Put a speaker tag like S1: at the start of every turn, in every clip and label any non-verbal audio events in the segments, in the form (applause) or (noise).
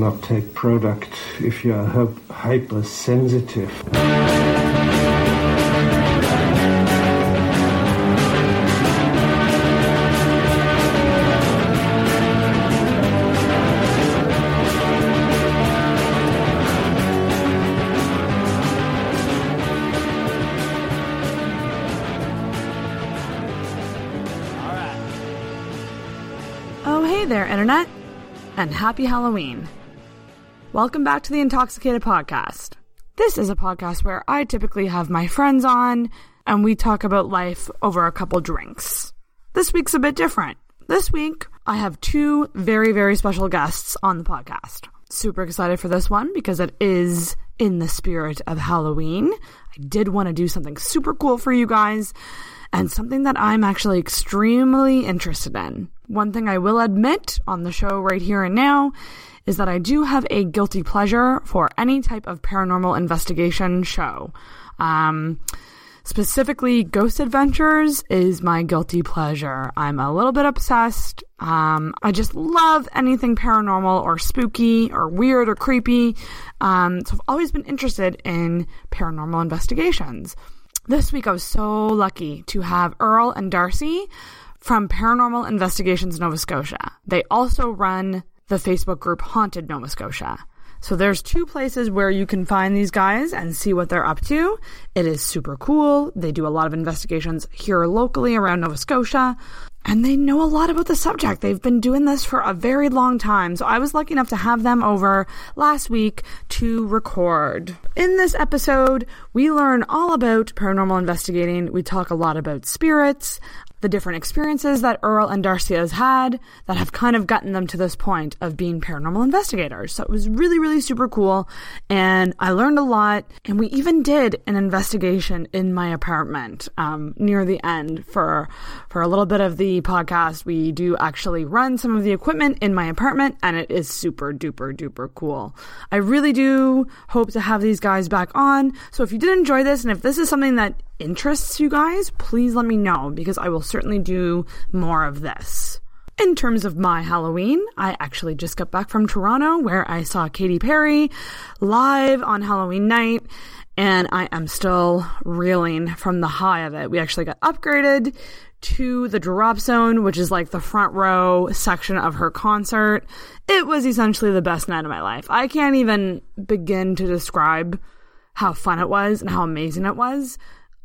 S1: Not take product if you are hy- hypersensitive.
S2: Oh, hey there, Internet, and happy Halloween. Welcome back to the Intoxicated Podcast. This is a podcast where I typically have my friends on and we talk about life over a couple drinks. This week's a bit different. This week, I have two very, very special guests on the podcast. Super excited for this one because it is in the spirit of Halloween. I did want to do something super cool for you guys and something that I'm actually extremely interested in. One thing I will admit on the show right here and now is that I do have a guilty pleasure for any type of paranormal investigation show. Um, specifically, Ghost Adventures is my guilty pleasure. I'm a little bit obsessed. Um, I just love anything paranormal or spooky or weird or creepy. Um, so I've always been interested in paranormal investigations. This week I was so lucky to have Earl and Darcy from Paranormal Investigations Nova Scotia. They also run the Facebook group Haunted Nova Scotia. So there's two places where you can find these guys and see what they're up to. It is super cool. They do a lot of investigations here locally around Nova Scotia. And they know a lot about the subject. They've been doing this for a very long time. So I was lucky enough to have them over last week to record. In this episode, we learn all about paranormal investigating. We talk a lot about spirits, the different experiences that Earl and Darcy has had that have kind of gotten them to this point of being paranormal investigators. So it was really, really super cool. And I learned a lot. And we even did an investigation in my apartment um, near the end for, for a little bit of the podcast. We do actually run some of the equipment in my apartment and it is super duper duper cool. I really do hope to have these guys back on. So if you did enjoy this and if this is something that interests you guys, please let me know because I will certainly do more of this. In terms of my Halloween, I actually just got back from Toronto where I saw Katy Perry live on Halloween night and I am still reeling from the high of it. We actually got upgraded to the drop zone, which is like the front row section of her concert. It was essentially the best night of my life. I can't even begin to describe how fun it was and how amazing it was.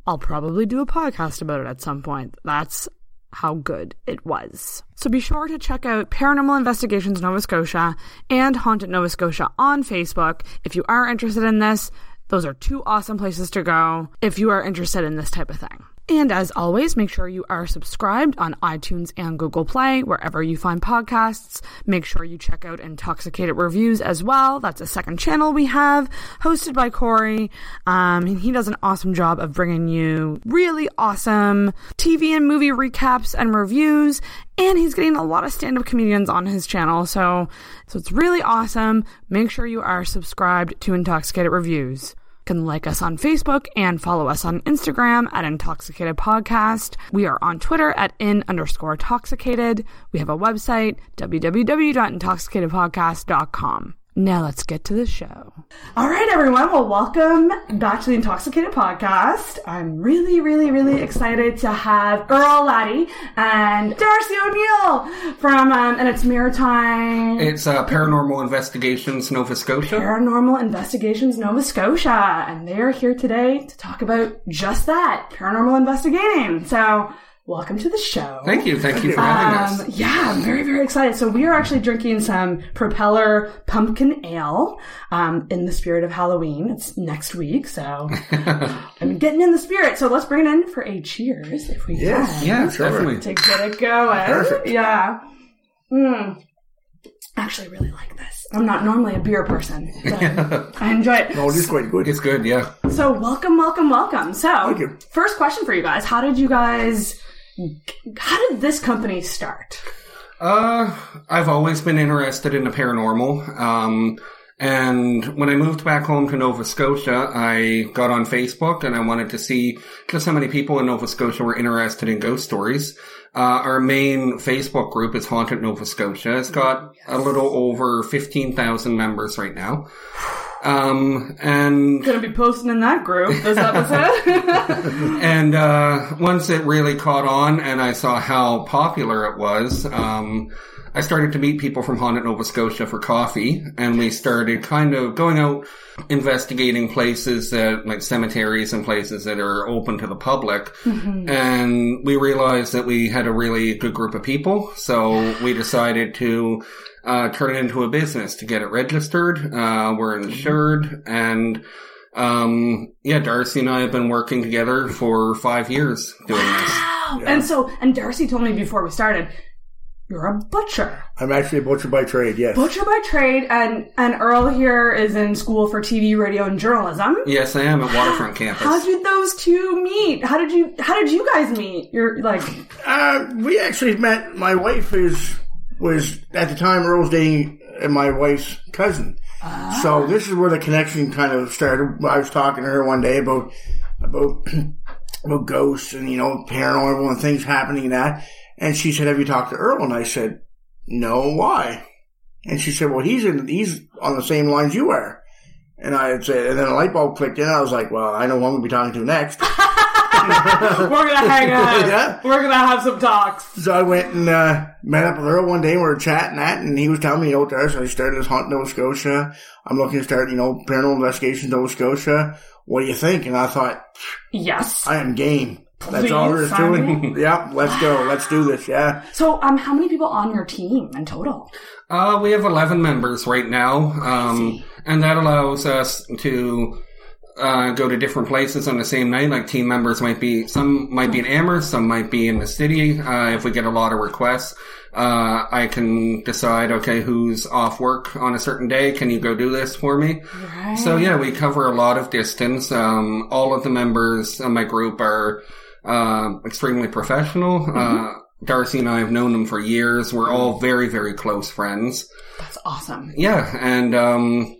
S2: I'll probably do a podcast about it at some point. That's how good it was. So be sure to check out Paranormal Investigations Nova Scotia and Haunted Nova Scotia on Facebook if you are interested in this. Those are two awesome places to go if you are interested in this type of thing. And as always, make sure you are subscribed on iTunes and Google Play, wherever you find podcasts. Make sure you check out Intoxicated Reviews as well. That's a second channel we have, hosted by Corey. Um, he does an awesome job of bringing you really awesome TV and movie recaps and reviews. And he's getting a lot of stand-up comedians on his channel, so so it's really awesome. Make sure you are subscribed to Intoxicated Reviews can like us on Facebook and follow us on Instagram at Intoxicated Podcast. We are on Twitter at in underscore intoxicated. We have a website, www.intoxicatedpodcast.com. Now let's get to the show. All right, everyone. Well, welcome back to the Intoxicated Podcast. I'm really, really, really excited to have Earl Laddie and Darcy O'Neill from, um, and it's Maritime
S3: It's uh, Paranormal Investigations Nova Scotia.
S2: Paranormal Investigations Nova Scotia, and they are here today to talk about just that paranormal investigating. So, welcome to the show.
S3: Thank you, thank you for having
S2: Um,
S3: us.
S2: yeah, I'm very, very excited. So we are actually drinking some Propeller Pumpkin Ale um, in the spirit of Halloween. It's next week, so (laughs) I'm getting in the spirit. So let's bring it in for a cheers, if we
S4: Yes.
S2: can,
S3: Yeah,
S4: Sure.
S3: definitely.
S2: to get it going.
S4: Perfect.
S2: Yeah. Mm. I actually really like this. I'm not normally a beer person, but (laughs) I enjoy it.
S4: Oh, it is quite good.
S3: It's good, yeah.
S2: So welcome, welcome, welcome. So
S4: Thank you.
S2: first question for you guys: How did you guys? How did this company start?
S3: Uh, I've always been interested in the paranormal. Um, And when I moved back home to Nova Scotia, I got on Facebook and I wanted to see just how many people in Nova Scotia were interested in ghost stories. Uh, our main Facebook group is Haunted Nova Scotia. It's got a little over 15,000 members right now. Um, and
S2: Gonna be posting in that group this episode. (laughs)
S3: and uh, once it really caught on and I saw how popular it was, um, I started to meet people from Haunted Nova Scotia for coffee, and we started kind of going out investigating places that, like cemeteries and places that are open to the public. And we realized that we had a really good group of people, so we decided to uh, turn it into a business to get it registered. Uh, we're insured, and um, yeah, Darcy and I have been working together for five years doing this.
S2: Wow. And so, and Darcy told me before we started, you're a butcher.
S4: I'm actually a butcher by trade, yes.
S2: Butcher by trade, and, and Earl here is in school for TV, radio, and journalism.
S3: Yes, I am at Waterfront Campus.
S2: How did those two meet? How did you, how did you guys meet? You're like,
S4: Uh, we actually met, my wife is, was at the time Earl's dating my wife's cousin. So ah. this is where the connection kind of started. I was talking to her one day about, about, (clears throat) about ghosts and, you know, paranormal and things happening and that. And she said, have you talked to Earl? And I said, no, why? And she said, well, he's in, he's on the same lines you are. And I said, and then a light bulb clicked in. I was like, well, I know who I'm going to be talking to next. (laughs) (laughs)
S2: we're gonna hang (laughs) out.
S4: Yeah.
S2: We're gonna have some talks.
S4: So I went and uh, met up with Earl one day. and We were chatting that, and he was telling me, you know, there. So I started this hunt in Nova Scotia. I'm looking to start, you know, paranormal investigations in Nova Scotia. What do you think? And I thought,
S2: Yes.
S4: I am game. That's all there is
S2: Please
S4: to it. yeah, let's go. (gasps) Let's do this. Yeah.
S2: So, um, how many people on your team in total?
S3: Uh, we have 11 members right now, um, and that allows us to uh, go to different places on the same night. Like team members might be, some might be in Amherst, some might be in the city. Uh, if we get a lot of requests, uh, I can decide, okay, who's off work on a certain day? Can you go do this for me?
S2: Right.
S3: So yeah, we cover a lot of distance. Um, all of the members of my group are uh, extremely professional. Uh, Darcy and I have known them for years. We're all very, very close friends.
S2: That's awesome.
S3: Yeah, and um,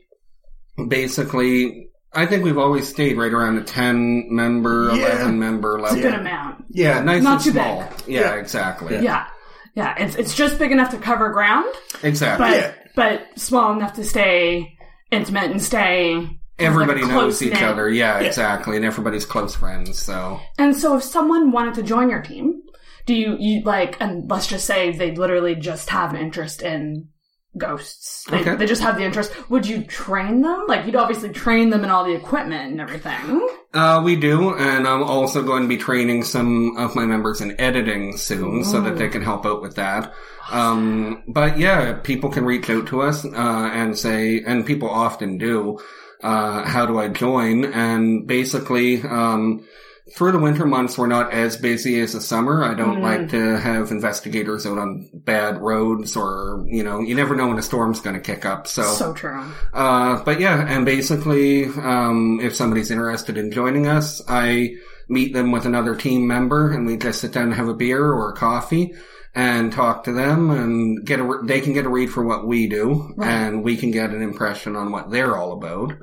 S3: basically, I think we've always stayed right around the ten member,
S4: Yeah.
S3: eleven member level.
S2: Good amount.
S3: Yeah, nice
S2: Not
S3: and
S2: too
S3: small.
S2: big.
S3: Yeah,
S4: Yeah.
S3: exactly.
S2: Yeah. Yeah. It's, it's just big enough to cover ground,
S3: Exactly.
S2: but,
S4: Yeah.
S2: but small enough to stay intimate and stay.
S3: Everybody
S2: like,
S3: knows each
S2: close-knit.
S3: other. Yeah, exactly, and everybody's close friends. So
S2: And so if someone wanted to join your team, do you, you like, and let's just say they literally just have an interest in ghosts. They,
S3: Okay.
S2: they just have the interest. Would you train them? Like you'd obviously train them in all the equipment and everything.
S3: Uh, we do, and I'm also going to be training some of my members in editing soon, so that they can help out with that. Um, but yeah, people can reach out to us uh, and say, and people often do. Uh, how do I join? And basically, um, through the winter months, we're not as busy as the summer. I don't like to have investigators out on bad roads, or you know, you never know when a storm's going to kick up.
S2: So so true.
S3: Uh, but yeah, and basically, um, if somebody's interested in joining us, I meet them with another team member and we just sit down and have a beer or a coffee and talk to them and get a, they can get a read for what we do and we can get an impression on what they're all about.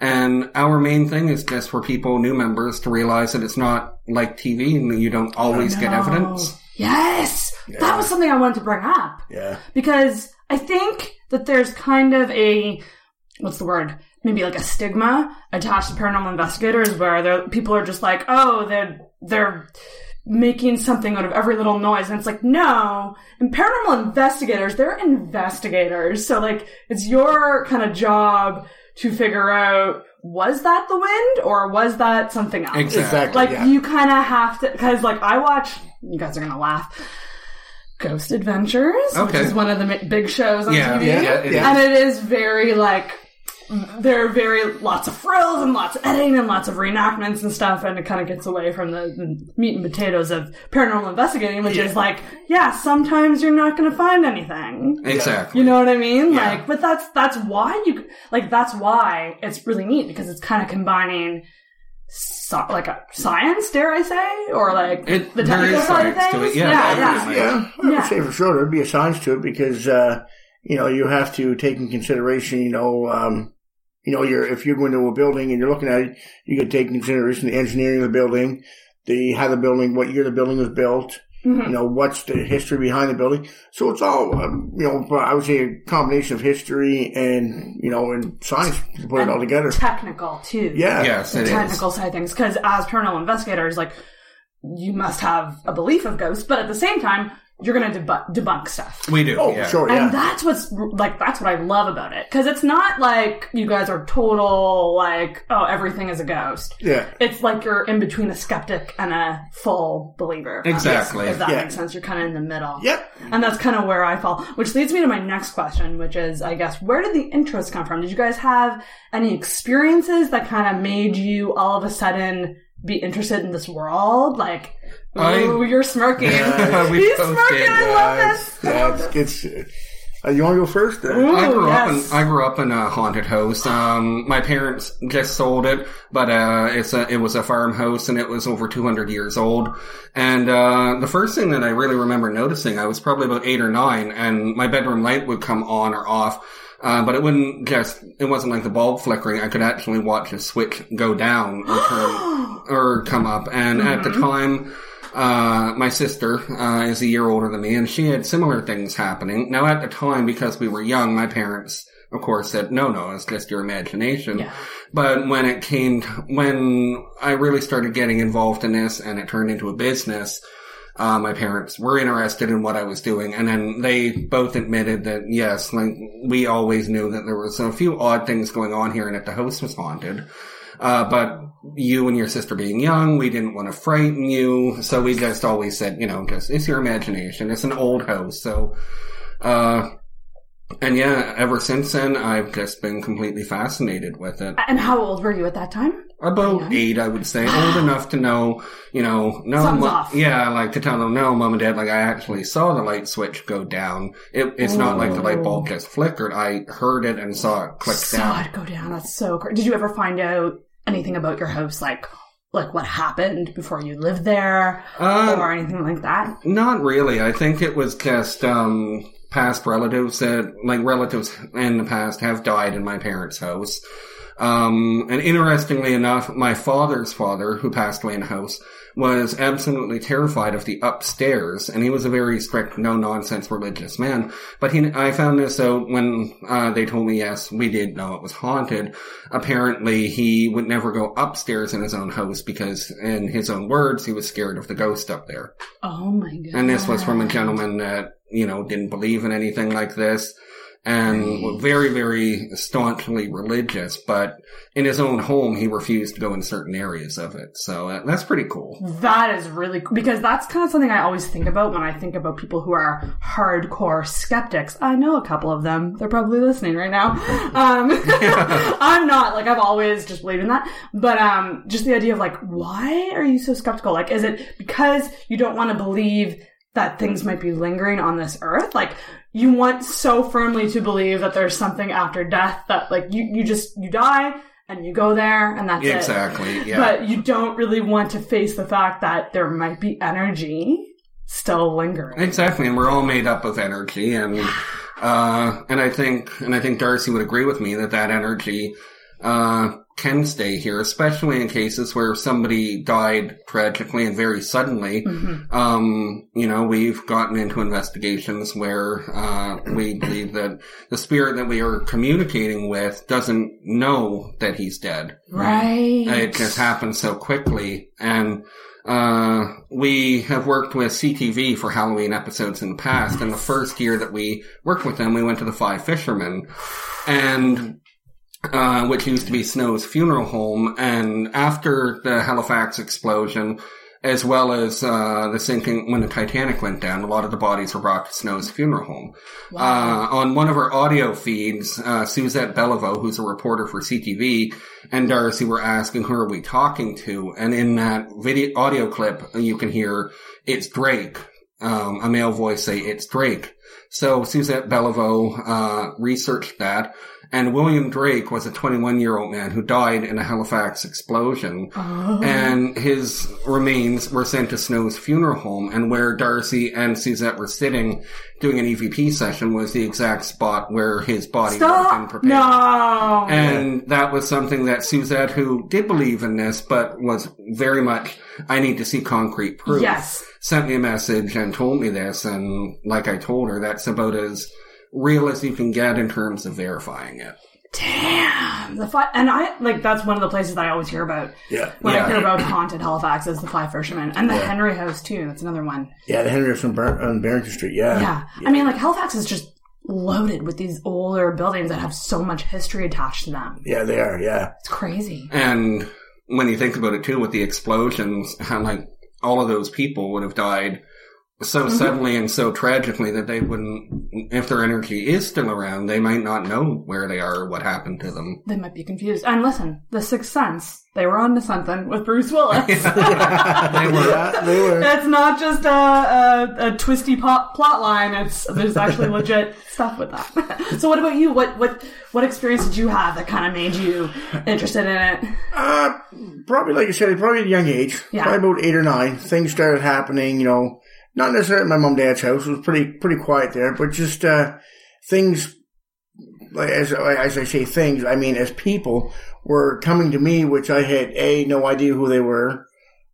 S3: And our main thing is just for people, new members, to realize that it's not like TV and you don't always get oh, evidence.
S2: Yes! That was something I wanted to bring up.
S4: Yeah.
S2: because I think that there's kind of a what's the word? Maybe like a stigma attached to paranormal investigators where people are just like, oh, they're they're making something out of every little noise, and it's like, no. And paranormal investigators, they're investigators, so like it's your kind of job to figure out was that the wind or was that something else?
S3: Exactly.
S4: Exactly.
S2: Like
S4: yeah.
S2: you kind of have to, because like I watch. You guys are gonna laugh. Ghost Adventures, which is one of the big shows on
S3: Yeah,
S2: TV,
S3: yeah, it
S4: Yeah.
S2: and it is very like there are very lots of frills and lots of editing and lots of reenactments and stuff, and it kind of gets away from the, the meat and potatoes of paranormal investigating, which is like, yeah, sometimes you're not going to find anything.
S3: Exactly.
S2: You know what I mean?
S3: Yeah.
S2: Like, but that's that's why you like that's why it's really neat because it's kind of combining. So, like a science, dare I say, or like
S3: It-
S2: the
S3: there
S2: technical side of
S3: science to
S2: things?
S3: it, yeah,
S2: yeah,
S3: definitely.
S4: Yeah, I would
S2: Yeah.
S4: say for sure there'd be a science to it because, uh, you know, you have to take in consideration, you know, um, you know, you're, if you're going to a building and you're looking at it, you could take in consideration the engineering of the building, the, how the building, what year the building was built,
S2: Mm-hmm.
S4: you know, what's the history behind the building. So it's all, um, you know, I would say a combination of history and, you know, and science to put it all together.
S2: Technical too.
S4: Yeah.
S3: Yes,
S2: the
S3: it is.
S2: technical side of things. Because as paranormal investigators, like you must have a belief of ghosts, but at the same time, you're going to debunk, debunk stuff.
S3: We do.
S4: Oh,
S3: yeah.
S4: sure. Yeah.
S2: And that's what's like, that's what I love about it. Cause it's not like you guys are total, like, oh, everything is a ghost.
S4: yeah.
S2: It's like you're in between a skeptic and a full believer. if that
S3: Exactly.
S2: If that
S4: Yeah.
S2: makes sense. You're kind of in the middle.
S4: Yep.
S2: And that's kind of where I fall, which leads me to my next question, which is, I guess, where did the interest come from? Did you guys have any experiences that kind of made you all of a sudden be interested in this world? Like,
S3: I-
S2: ooh, you're smirking. (laughs)
S3: We
S2: He's smirking.
S3: did,
S2: I love this.
S4: Yeah, it's, it's uh, you want to go first?
S2: Ooh,
S3: I grew
S2: yes.
S3: up in I grew up in a haunted house. Um, my parents just sold it, but uh, it's a it was a farmhouse and it was over 200 years old. And uh, the first thing that I really remember noticing, I was probably about eight or nine, and my bedroom light would come on or off. Uh, but it wouldn't just, it wasn't like the bulb flickering. I could actually watch a switch go down or turn, (gasps) or come up. And at the time, uh, my sister, uh, is a year older than me and she had similar things happening. Now at the time, because we were young, my parents, of course, said, no, no, it's just your imagination.
S2: Yeah.
S3: But when it came, to, when I really started getting involved in this and it turned into a business, uh, my parents were interested in what I was doing, and then they both admitted that yes, like we always knew that there was a few odd things going on here, and that the house was haunted. Uh, but you and your sister being young, we didn't want to frighten you, so we just always said, you know, just it's your imagination. It's an old house, so. Uh, and yeah, ever since then, I've just been completely fascinated with it.
S2: And how old were you at that time?
S3: About eight, I would say, old (gasps) enough to know, you know, no, mo- yeah, like to tell them, no, mom and dad, like I actually saw the light switch go down. It, it's not like the light bulb just flickered. I heard it and saw it click
S2: Saw
S3: down.
S2: it go down. That's so crazy. Did you ever find out anything about your house, like like what happened before you lived there,
S3: Uh,
S2: or anything like that?
S3: Not really. I think it was just um past relatives that like relatives in the past have died in my parents' house. Um and interestingly enough, my father's father, who passed away in the house, was absolutely terrified of the upstairs, and he was a very strict, no nonsense religious man. But he, I found this out when uh, they told me yes, we did know it was haunted. Apparently, he would never go upstairs in his own house because, in his own words, he was scared of the ghost up there.
S2: Oh my god!
S3: And this was from a gentleman that, you know, didn't believe in anything like this and very, very staunchly religious, but in his own home, he refused to go in certain areas of it. So uh, that's pretty cool.
S2: That is really cool because that's kind of something I always think about when I think about people who are hardcore skeptics. I know a couple of them. They're probably listening right now. (laughs) Um, (laughs) (laughs) I'm not like I've always just believed in that, but um, just the idea of like, why are you so skeptical? Like, is it because you don't want to believe that things might be lingering on this earth? Like, you want so firmly to believe that there's something after death that like you you just you die and you go there and that's it.
S3: Exactly. Yeah.
S2: But you don't really want to face the fact that there might be energy still lingering.
S3: Exactly, and we're all made up of energy, and uh, and I think and I think Darcy would agree with me that that energy uh, can stay here, especially in cases where somebody died tragically and very suddenly. Um, you know, we've gotten into investigations where uh, we believe that the spirit that we are communicating with doesn't know that he's dead.
S2: Right.
S3: It just happened so quickly. And uh, we have worked with CTV for Halloween episodes in the past. And the first year that we worked with them, we went to the Five Fishermen, and uh, which used to be Snow's funeral home. And after the Halifax explosion, as well as uh, the sinking when the Titanic went down, a lot of the bodies were brought to Snow's funeral home. Uh, on one of our audio feeds, uh, Suzette Bellevaux, who's a reporter for CTV, and Darcy were asking who are we talking to, and in that video audio clip, you can hear it's Drake, um, a male voice say it's Drake. So Suzette Bellevaux uh, researched that, And William Drake was a 21 year old man who died in a Halifax explosion.
S2: Oh.
S3: And his remains were sent to Snow's funeral home. And where Darcy and Suzette were sitting doing an EVP session was the exact spot where his body would have been prepared.
S2: No.
S3: And that was something that Suzette, who did believe in this, but was very much, I need to see concrete proof,
S2: Yes.
S3: sent me a message and told me this. And like I told her, that's about as real as you can get in terms of verifying it.
S2: Damn. The fi- and I like that's one of the places I always hear about
S4: Yeah.
S2: when I hear about haunted Halifax is the Five Fishermen and the Henry House too. That's another one.
S4: Yeah, the Henderson Bar- on Barrington Street. Yeah.
S2: Yeah. I mean, like Halifax is just loaded with these older buildings that have so much history attached to them.
S4: Yeah, they are. Yeah.
S2: It's crazy.
S3: And when you think about it too, with the explosions, how (laughs) like all of those people would have died so suddenly and so tragically that they wouldn't, if their energy is still around, they might not know where they are or what happened to them.
S2: They might be confused. And listen, The Sixth Sense, they were on onto something with Bruce Willis. (laughs)
S3: They were.
S4: Yeah, (laughs) they were.
S2: It's not just a, a, a twisty plot, plot line. It's there's actually legit stuff with that. (laughs) so, what about you? What what what experience did you have that kind of made you interested in it?
S4: Uh, probably, like you said, probably at a young age.
S2: Yeah.
S4: Probably about eight or nine. Things started happening, you know, not necessarily at my mom and dad's house. It was pretty, pretty quiet there, but just, uh, things, like, as, as I say things, I mean, as people were coming to me, which I had A, no idea who they were.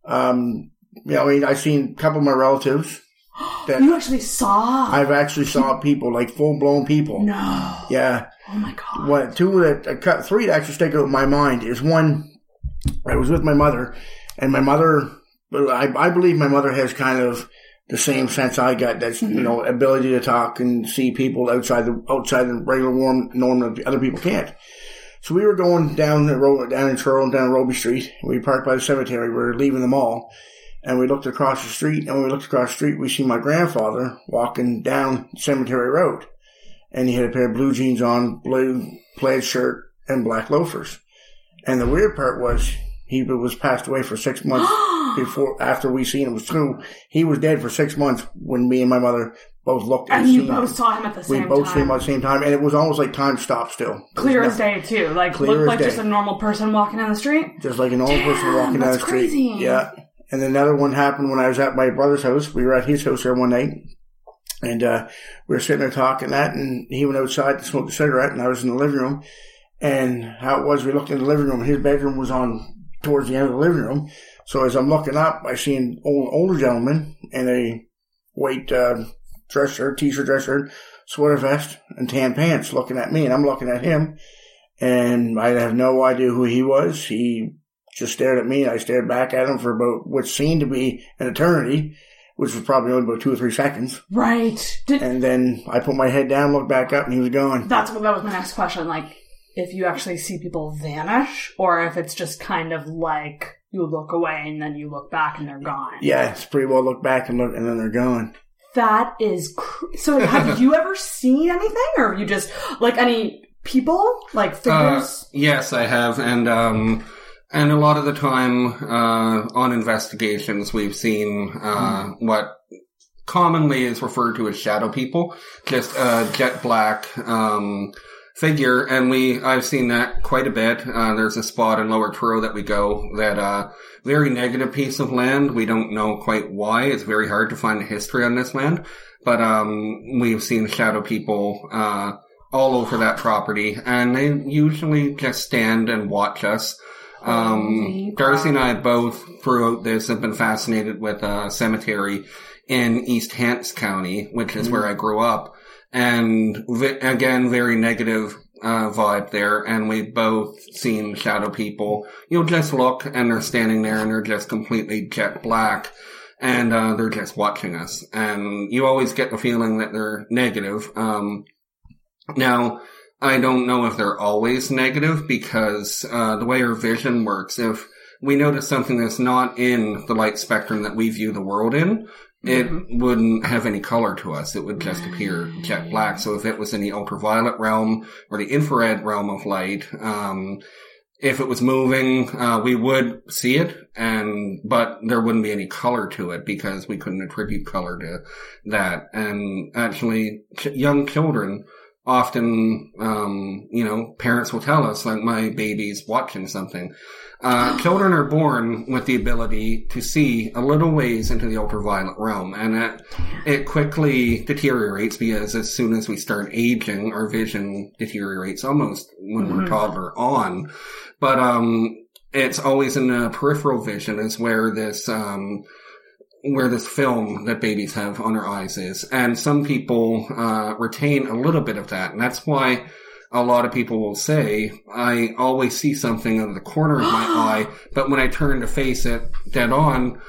S4: Um, you know, I mean, I've seen a couple of my relatives (gasps) that
S2: You actually saw?
S4: I've actually saw people, like full blown people.
S2: no.
S4: Yeah.
S2: Oh my god.
S4: What two that cut three that actually stick out in my mind is one. I was with my mother, and my mother. I, I believe my mother has kind of the same sense I got. That's you know ability to talk and see people outside the outside the regular warm norm that other people can't. So we were going down the road down in Truro down Robie Street. We parked by the cemetery. We were leaving the mall, and we looked across the street. And when we looked across the street, we see my grandfather walking down Cemetery Road and he had a pair of blue jeans on, blue plaid shirt, and black loafers. And the weird part was he was passed away for six months (gasps) (gasps) (gasps) before after we seen him was through. He was dead for six months when me and my mother both looked and,
S2: and you both
S4: him.
S2: saw him at the same time.
S4: We both seen him at the same time, and it was almost like time stopped still.
S2: Clear as day too. Like looked like
S4: day.
S2: just a normal person walking down the street.
S4: Just like an old person walking down the street.
S2: crazy.
S4: Yeah. And then another one happened when I was at my brother's house. We were at his house there one night. And uh, we were sitting there talking that, and he went outside to smoke a cigarette, and I was in the living room. And how it was, we looked in the living room, his bedroom was on towards the end of the living room. So as I'm looking up, I see an old, older gentleman in a white uh, dress shirt, t-shirt, dress shirt, sweater vest, and tan pants, looking at me, and I'm looking at him, and I have no idea who he was. He just stared at me, and I stared back at him for about what seemed to be an eternity, which was probably only about two or three seconds.
S2: Right. Did,
S4: And then I put my head down, looked back up, and he was gone.
S2: that's what that was my next question. Like, if you actually see people vanish, or if it's just kind of like you look away and then you look back and they're gone.
S4: Yeah, it's pretty well look back and look, and then they're gone.
S2: That is cr- so. Have you (laughs) ever seen anything, or have you just like any people, like
S3: Uh,
S2: figures?
S3: yes, I have, and um, and a lot of the time uh, on investigations, we've seen uh, what commonly is referred to as shadow people, just a jet black um, figure, and we I've seen that quite a bit. Uh, there's a spot in Lower Truro that we go that uh, very negative piece of land. We don't know quite why. It's very hard to find a history on this land, but um, we've seen shadow people. Uh, all over that property, and they usually just stand and watch us. Um, Darcy and. I both, throughout this, have been fascinated with a cemetery in East Hants County, which is where I grew up, and again, very negative uh, vibe there. And we've both seen shadow people. You'll just look, and they're standing there, and they're just completely jet black and uh, they're just watching us. And you always get the feeling that they're negative. Um, now, I don't know if they're always negative because uh, the way our vision works, if we notice something that's not in the light spectrum that we view the world in, it wouldn't have any color to us. It would just appear jet black. So if it was in the ultraviolet realm or the infrared realm of light, um, if it was moving, uh, we would see it, and but there wouldn't be any color to it because we couldn't attribute color to that. And actually, ch- young children often, um, you know, parents will tell us, like, my baby's watching something. Uh, children are born with the ability to see a little ways into the ultraviolet realm, and it, it quickly deteriorates because as soon as we start aging, our vision deteriorates almost when we're toddler on. But, um, it's always in the peripheral vision is where this, um, where this film that babies have on their eyes is. And some people, uh, retain a little bit of that. And that's why a lot of people will say, I always see something out of the corner of my (gasps) eye, but when I turn to face it dead on,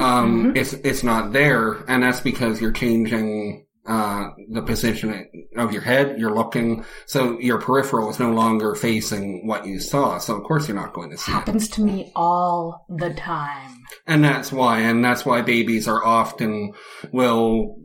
S3: um, it's, it's not there. And that's because you're changing, uh, the position of your head. You're looking, so your peripheral is no longer facing what you saw. So of course you're not going to see it.
S2: Happens to me all the time.
S3: And that's why, and that's why babies are often will,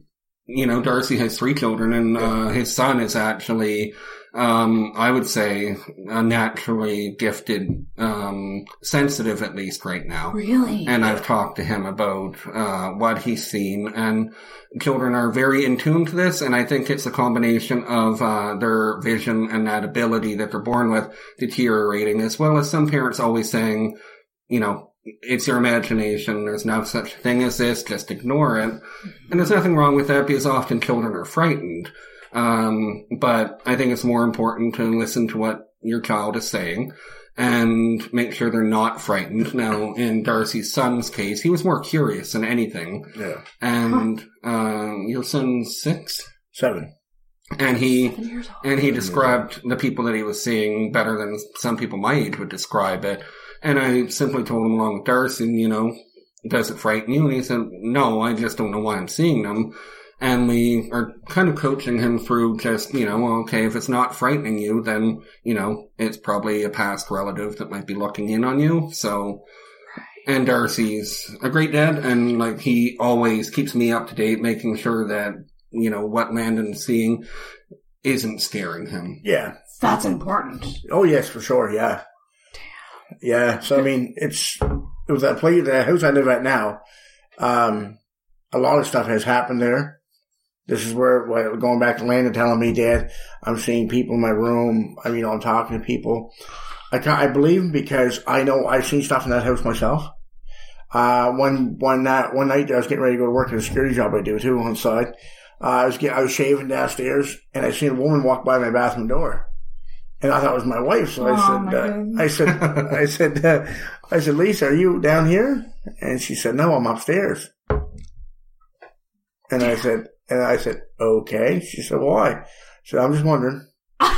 S3: you know, Darcy has three children and, uh, his son is actually, um, I would say a naturally gifted, um, sensitive at least right now.
S2: Really?
S3: And I've talked to him about, uh, what he's seen and children are very in tune to this. And I think it's a combination of, uh, their vision and that ability that they're born with deteriorating as well as some parents always saying, you know, it's your imagination. There's no such thing as this. Just ignore it. And there's nothing wrong with that because often children are frightened. Um, but I think it's more important to listen to what your child is saying and make sure they're not frightened. Now, in Darcy's son's case, he was more curious than anything.
S4: Yeah.
S3: And, um, your son's six?
S4: Seven.
S3: And he,
S2: Seven years old.
S3: and he described the people that he was seeing better than some people my age would describe it. And I simply told him along with Darcy, you know, does it frighten you? And he said, no, I just don't know why I'm seeing them. And we are kind of coaching him through just, you know, well, okay, if it's not frightening you, then, you know, it's probably a past relative that might be looking in on you. So, and Darcy's a great dad and like he always keeps me up to date, making sure that, you know, what Landon's seeing isn't scaring him.
S4: Yeah.
S2: That's important.
S4: Oh yes, for sure. Yeah. Yeah. So I mean, it's it was that place, the house I live at now. Um, a lot of stuff has happened there. This is where, where going back to Landon telling me, Dad, I'm seeing people in my room. I mean, I'm talking to people. I can't, I believe him because I know I've seen stuff in that house myself. Uh, one, one night, one night I was getting ready to go to work at a security job I do too on the side. Uh, I was getting, I was shaving downstairs and I seen a woman walk by my bathroom door. And I thought it was my wife. So
S2: Oh,
S4: I
S2: my
S4: said, uh. I said, I (laughs) said, uh, I said, Lisa, are you down here? And she said, no, I'm upstairs. And I said, and I said, okay. She said, why? I said, I'm just wondering. (laughs)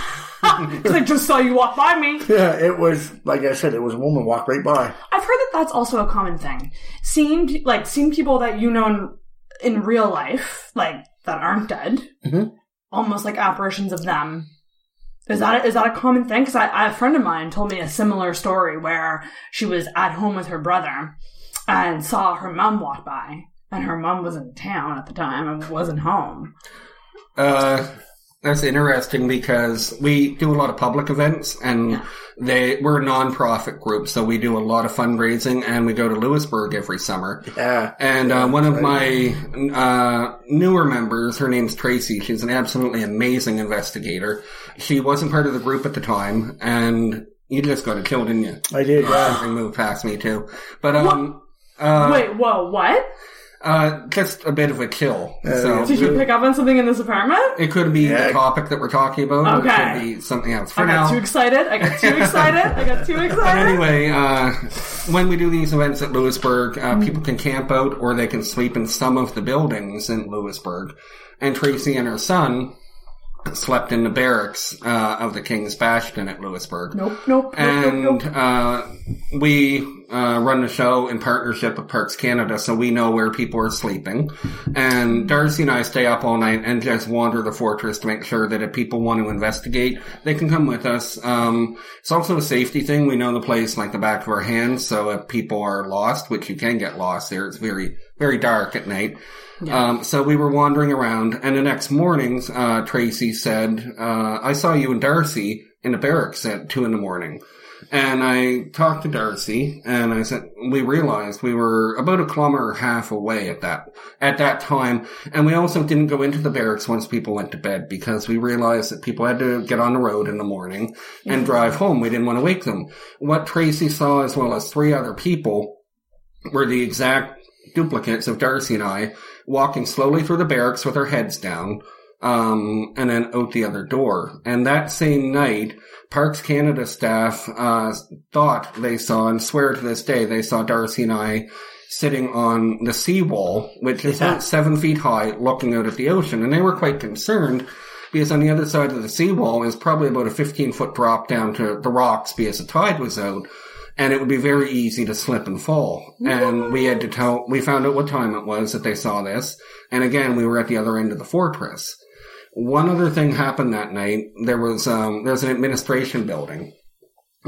S2: Because I just saw you walk by me.
S4: Yeah, it was, like I said, it was a woman walk right by.
S2: I've heard that that's also a common thing. Seeing like seeing people that you know in, in real life, like that aren't dead,
S4: Mhm.
S2: almost like apparitions of them. Is that is that a common thing? Because I, I, a friend of mine told me a similar story where she was at home with her brother and saw her mom walk by, and her mom was in town at the time and wasn't home.
S3: Uh, that's interesting because we do a lot of public events and they, we're a non-profit group, so we do a lot of fundraising and we go to Louisbourg every summer.
S4: Yeah.
S3: And uh, one of my uh, newer members, her name's Tracy. She's an absolutely amazing investigator. She wasn't part of the group at the time, and you just got a kill, didn't you?
S4: I did, yeah.
S3: Something moved past me too, but um, uh,
S2: Wait, whoa, what?
S3: Uh, just a bit of a kill. so
S2: Did you pick up on something in this apartment?
S3: it could be
S4: Yeah.
S3: the topic that we're talking about. or
S2: Okay.
S3: It could be something else. For
S2: I
S3: now,
S2: got too excited. I got too excited. I got too (laughs)
S3: But
S2: excited.
S3: anyway, uh, when we do these events at Louisbourg, uh, people can camp out or they can sleep in some of the buildings in Louisbourg. And Tracy and her son slept in the barracks uh, of the King's Bastion at Louisbourg.
S2: Nope, nope, nope,
S3: And
S2: nope, nope.
S3: uh, we uh, run the show in partnership with Parks Canada, so we know where people are sleeping. And Darcy and I stay up all night and just wander the fortress to make sure that if people want to investigate, they can come with us. Um, it's also a safety thing. We know the place like the back of our hands, so if people are lost, which you can get lost there, it's very, very dark at night. Um, so we were wandering around, and the next morning, uh, Tracy said, uh, I saw you and Darcy in the barracks at two in the morning. And I talked to Darcy and I said, we realized we were about a kilometer and a half away at that, at that time. And we also didn't go into the barracks once people went to bed because we realized that people had to get on the road in the morning and drive home. We didn't want to wake them. What Tracy saw as well as three other people were the exact duplicates of Darcy and I walking slowly through the barracks with our heads down, um, and then out the other door. And that same night, Parks Canada staff uh, thought they saw, and swear to this day, they saw Darcy and I sitting on the seawall, which is
S4: Yeah.
S3: about seven feet high, looking out at the ocean. And they were quite concerned because on the other side of the seawall is probably about a 15 foot drop down to the rocks because the tide was out. And it would be very easy to slip and fall. And we had to tell, we found out what time it was that they saw this. And again, we were at the other end of the fortress. One other thing happened that night. There was, um, there's an administration building.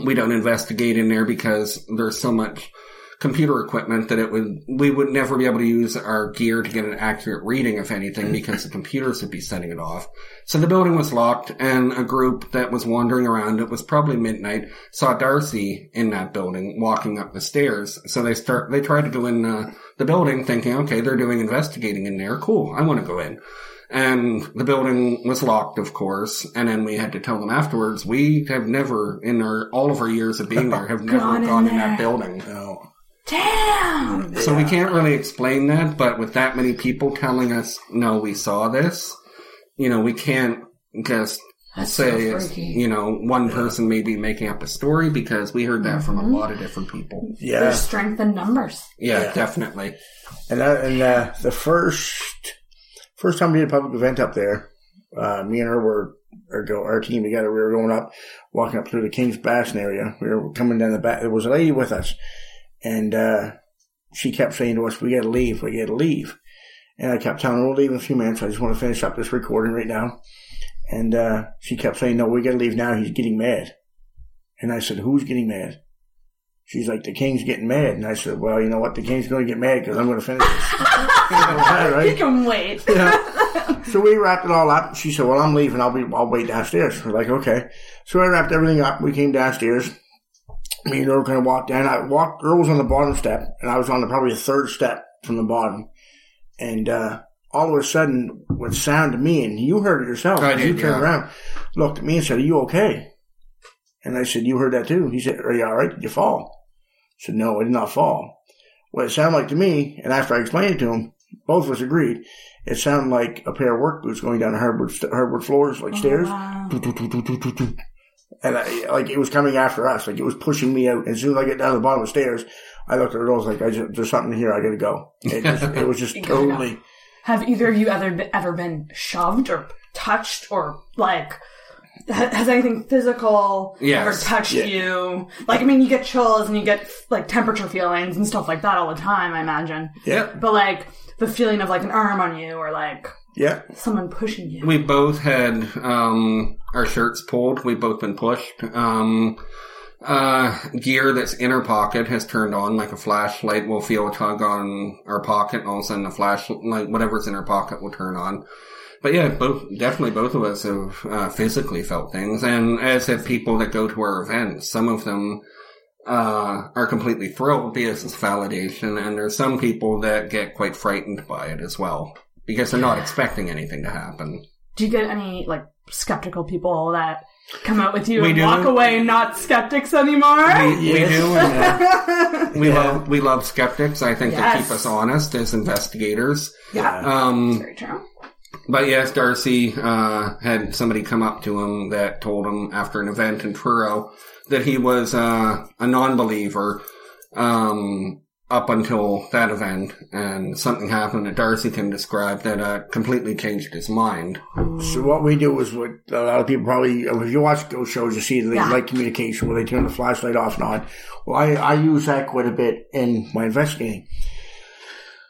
S3: We don't investigate in there because there's so much computer equipment that it would, we would never be able to use our gear to get an accurate reading of anything (laughs) because the computers would be setting it off. So the building was locked and a group that was wandering around, it was probably midnight, saw Darcy in that building walking up the stairs. So they start, they tried to go in uh, the building thinking, okay, they're doing investigating in there. Cool. I want to go in. And the building was locked, of course. And then we had to tell them afterwards, we have never, in our, all of our years of being there, have (laughs) never
S2: Gone
S3: gone,
S2: in
S3: in that building.
S4: No.
S2: Damn.
S3: So we can't really explain that, but with that many people telling us, no, we saw this, you know, we can't just
S2: That's
S3: say
S2: so
S3: it's, you know, one person may be making up a story because we heard that from a lot of different people.
S4: Yeah.
S2: There's strength in numbers.
S3: Yeah,
S4: Yeah.
S3: definitely.
S4: And that, and uh, the first first time we did a public event up there, uh, me and her were or go our team together. We were going up, walking up through the King's Bastion area. We were coming down the back. There was a lady with us, and uh, she kept saying to us, "We got to leave. We got to leave." And I kept telling her, "We'll leave in a few minutes. I just want to finish up this recording right now." And uh, she kept saying, "No, we got to leave now. He's getting mad." And I said, "Who's getting mad?" She's like, "The king's getting mad." And I said, "Well, you know what? The king's going to get mad because I'm going to finish this." (laughs) Yeah,
S2: You
S4: right?
S2: can wait.
S4: Yeah. (laughs) So we wrapped it all up. She said, "Well, I'm leaving. I'll be. I'll wait downstairs." We're like, "Okay." So I wrapped everything up. We came downstairs. Me and Earl kind of walked down. I walked. Earl was on the bottom step, and I was on the probably the third step from the bottom. And uh, all of a sudden, what sounded to me, and you heard it yourself.
S3: I
S4: as You turned
S3: yeah.
S4: around, looked at me, and said, "Are you okay?" And I said, "You heard that too." He said, "Are you all right? Did you fall?" I said, "No, I did not fall." What it sounded like to me, and after I explained it to him, both of us agreed. It sounded like a pair of work boots going down the hardwood, st- hardwood floors, like oh, stairs.
S2: Wow.
S4: And I, like it was coming after us, like it was pushing me out. As soon as I get down to the bottom of the stairs, I looked at it. I was like, I just, "There's something here. I gotta go." It, just, it was just (laughs)
S2: You gotta go.
S4: totally.
S2: Have either of you ever ever been shoved or touched or like has anything physical
S3: Yes.
S2: ever touched
S4: Yeah.
S2: you? Like I mean, you get chills and you get like temperature feelings and stuff like that all the time. I imagine,
S4: Yeah,
S2: but like the feeling of like an arm on you or like
S4: yeah,
S2: someone pushing you.
S3: We both had um, our shirts pulled. We've both been pushed. Um, uh, gear that's in our pocket has turned on, like a flashlight. We'll feel a tug on our pocket, and all of a sudden, the flashlight, whatever's in our pocket, will turn on. But yeah, both definitely both of us have uh, physically felt things, and as have people that go to our events. Some of them uh, are completely thrilled because it's validation, and there's some people that get quite frightened by it as well because they're not expecting anything to happen.
S2: Do you get any like skeptical people that come out with you
S3: We
S2: and
S3: do.
S2: walk away not skeptics anymore?
S3: We, we
S4: Yes.
S3: do. And (laughs) we
S4: Yeah.
S3: love we love skeptics. I think they keep us honest as investigators.
S2: yeah,
S3: Um,
S2: very true.
S3: but yes, Darcy uh, had somebody come up to him that told him after an event in Truro that he was uh, a non-believer um, up until that event, and something happened that Darcy can describe that uh, completely changed his mind.
S4: So what we do is what a lot of people probably, if you watch ghost shows, you see the
S2: Yeah.
S4: light communication where they turn the flashlight off and on. Well, I, I use that quite a bit in my investigating.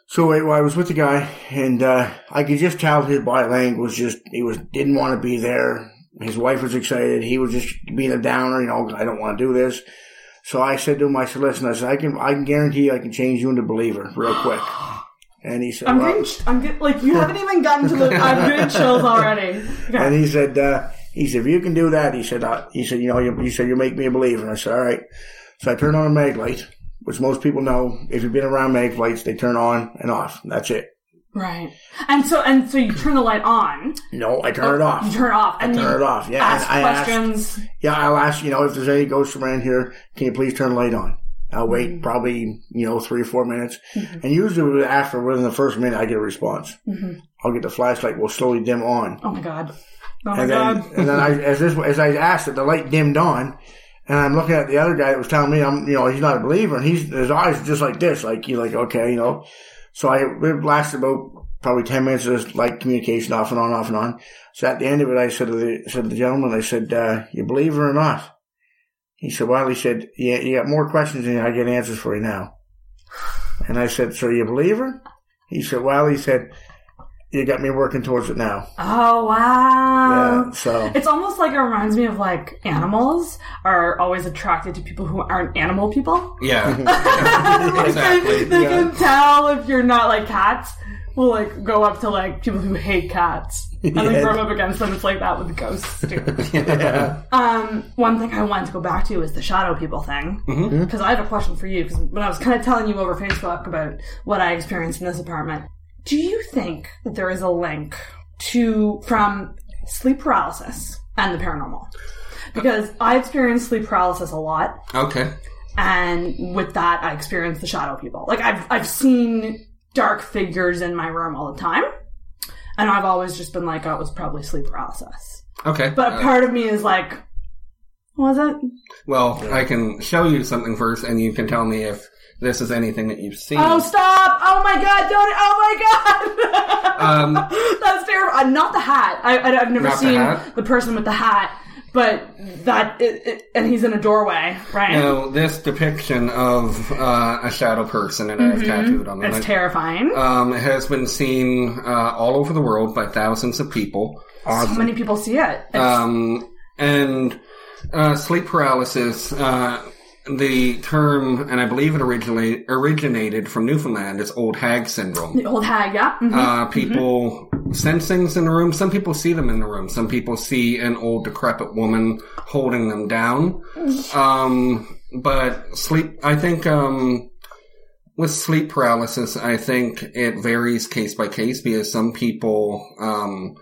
S4: So I, I was with the guy, and uh, I could just tell his body language was just he was didn't want to be there. His wife was excited. He was just being a downer. You know, I don't want to do this. So I said to him, I said, listen, I said, I can, I can guarantee you I can change you into a believer real quick. And he said,
S2: I'm
S4: well,
S2: getting, I'm get, like, you haven't even gotten to the, (laughs) I'm getting chills already. Okay.
S4: And he said, uh, He said, if you can do that, he said, uh, he said, you know, you, he said, you make me a believer. And I said, all right. So I turned on a mag light, which most people know. If you've been around mag lights, they turn on and off. That's it.
S2: Right. And so and so you turn the light on.
S4: No, I turn it off.
S2: You turn it off. And
S4: turn it off, yeah,
S2: Ask
S4: I
S2: questions.
S4: Yeah, I'll ask, you know, if there's any ghosts around here, can you please turn the light on? I'll wait
S2: Mm-hmm.
S4: probably, you know, three or four minutes. And usually after within the first minute, I get a response.
S2: Mm-hmm.
S4: I'll get the flashlight will slowly dim on.
S2: oh my god. Oh my
S4: And then,
S2: god.
S4: and then I, as this, as I asked it, the light dimmed on. And I'm looking at the other guy that was telling me I'm, you know, he's not a believer and he's, his eyes are just like this, like, you're like, okay, you know. So I, it lasted about probably 10 minutes of this light communication off and on, off and on. So at the end of it, I said to the, said to the gentleman, I said, uh, you believe it or not? He said, well, he said, yeah, you got more questions than I get answers for you now. And I said, so you believe her? He said, well, he said, you got me working towards it now.
S2: Oh wow.
S4: Yeah, so.
S2: It's almost like it reminds me of like animals are always attracted to people who aren't animal people.
S3: Yeah. (laughs)
S2: Like,
S3: exactly.
S2: They, they
S4: Yeah.
S2: can tell if you're not like cats. Will like go up to like people who hate cats and like
S4: Yeah.
S2: rub up against them. It's like that with ghosts too. (laughs)
S4: Yeah.
S2: Um, one thing I wanted to go back to is the shadow people thing. Because I have a question for you. Because when I was kind of telling you over Facebook about what I experienced in this apartment, do you think that there is a link to from sleep paralysis and the paranormal? Because I experience sleep paralysis a lot,
S3: Okay.
S2: and with that, I experience the shadow people. Like I've I've seen dark figures in my room all the time, and I've always just been like, oh, it was probably sleep paralysis.
S3: Okay.
S2: But a
S3: Uh,
S2: part of me is like, was it?
S3: well, I can show you something first, and you can tell me if this is anything that you've seen.
S2: Oh, stop! Oh my god! Don't! Oh my god! (laughs)
S3: Um,
S2: That's terrible. Uh, not the hat. I, I, I've never
S3: Not the
S2: seen the person with the hat, but that it, it, and he's in a doorway, right?
S3: now, this depiction of uh, a shadow person, and I have tattooed on
S2: it's
S3: it,
S2: terrifying.
S3: um, has been seen uh, all over the world by thousands of people.
S2: so many people see it.
S3: Um, and uh, sleep paralysis, uh, the term, and I believe it originally originated from Newfoundland, is old hag syndrome.
S2: the old hag, yeah. mhm.
S3: Uh, people sense things in the room. Some people see them in the room. Some people see an old decrepit woman holding them down. Um, but sleep, I think, um, with sleep paralysis, I think it varies case by case because some people, um,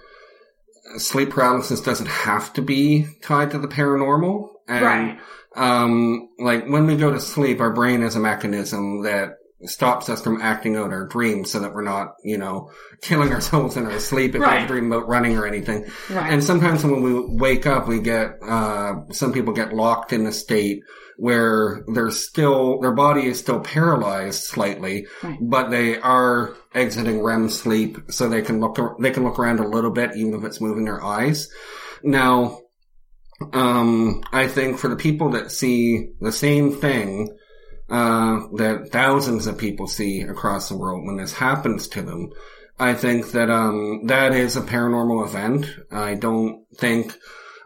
S3: sleep paralysis doesn't have to be tied to the paranormal. And,
S2: Right.
S3: Um, like when we go to sleep, our brain is a mechanism that stops us from acting out our dreams so that we're not, you know, (laughs) killing ourselves in our sleep if
S2: Right.
S3: we dream about running or anything.
S2: Right.
S3: And sometimes when we wake up, we get, uh, some people get locked in a state where they're still, their body is still paralyzed slightly,
S2: Right.
S3: but they are exiting REM sleep so they can look, they can look around a little bit even if it's moving their eyes. Now, um, I think for the people that see the same thing, uh, that thousands of people see across the world when this happens to them, I think that, um, that is a paranormal event. I don't think,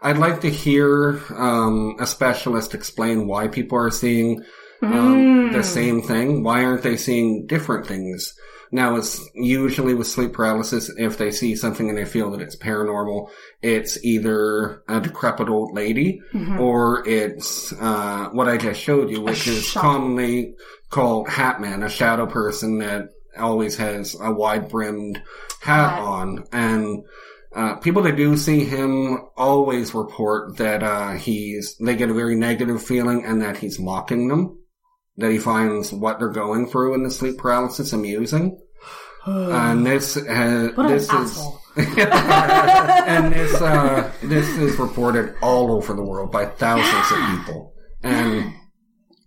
S3: I'd like to hear, um, a specialist explain why people are seeing, um, the same thing. Why aren't they seeing different things? Now, it's usually with sleep paralysis, if they see something and they feel that it's paranormal, it's either a decrepit old lady or it's uh, what I just showed you, which is
S2: shadow.
S3: commonly called Hat Man, a shadow person that always has a wide brimmed hat
S2: Hat.
S3: on. And uh, people that do see him always report that uh, he's they get a very negative feeling and that he's mocking them. That he finds what they're going through in the sleep paralysis amusing. And this has
S2: an
S3: this is (laughs) and this uh, this is reported all over the world by thousands of people. And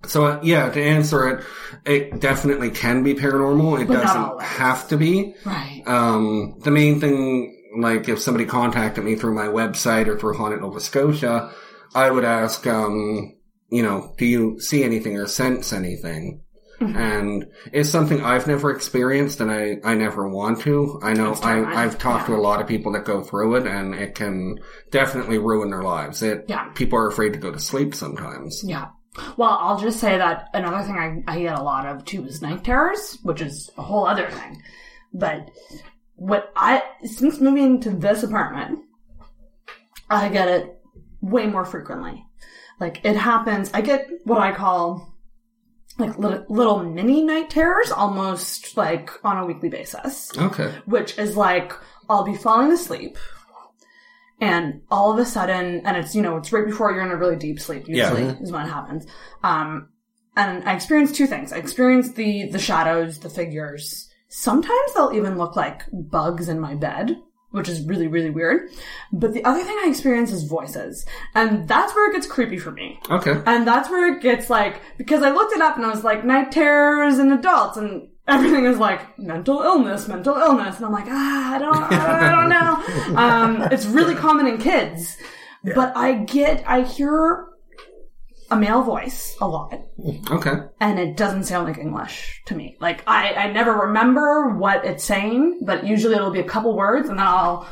S3: so, uh, yeah, to answer it, it definitely can be paranormal. It
S2: But not
S3: doesn't
S2: always.
S3: have to be.
S2: Right.
S3: Um, the main thing, like if somebody contacted me through my website or through Haunted Nova Scotia, I would ask, um, you know, do you see anything or sense anything?
S2: Mm-hmm. (laughs)
S3: And it's something I've never experienced and I, I never want to. I know I, I've talked
S2: Yeah.
S3: to a lot of people that go through it and it can definitely ruin their lives. It,
S2: Yeah.
S3: people are afraid to go to sleep sometimes.
S2: Yeah. Well, I'll just say that another thing I, I get a lot of too is night terrors, which is a whole other thing. But what I, since moving to this apartment, I get it way more frequently. Like it happens, I get what I call like little, little mini night terrors almost like on a weekly basis,
S3: Okay.
S2: which is like I'll be falling asleep and all of a sudden, and it's, you know, it's right before you're in a really deep sleep usually
S3: Yeah.
S2: is when it happens. Um, and I experience two things. I experience the, the shadows, the figures. Sometimes they'll even look like bugs in my bed, which is really, really weird. But the other thing I experience is voices. And that's where it gets creepy for me.
S3: Okay.
S2: And that's where it gets like, because I looked it up and I was like, night terrors in adults and everything is like mental illness, mental illness. And I'm like, ah, I don't, I don't know. (laughs) Um, it's really common in kids, but I get, I hear a male voice a lot
S3: Okay.
S2: and it doesn't sound like English to me. Like I, I never remember what it's saying, but usually it'll be a couple words and then I'll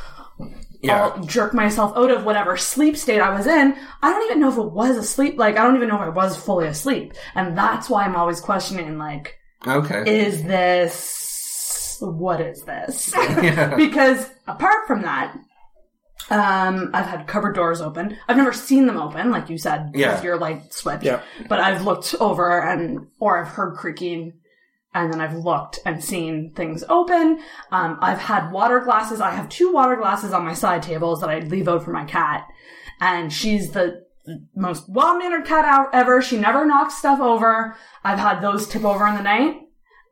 S3: Yeah.
S2: I'll jerk myself out of whatever sleep state I was in. I don't even know if it was asleep. Like, I don't even know if I was fully asleep. And that's why I'm always questioning, like,
S3: Okay.
S2: is this, what is this? (laughs)
S3: Yeah. (laughs)
S2: because apart from that, um, I've had cupboard doors open. I've never seen them open, like you said,
S3: Yeah.
S2: with your light switch.
S4: Yeah.
S2: But I've looked over and, or I've heard creaking and then I've looked and seen things open. Um, I've had water glasses. I have two water glasses on my side tables that I leave out for my cat. And she's the most well-mannered cat out ever. She never knocks stuff over. I've had those tip over in the night.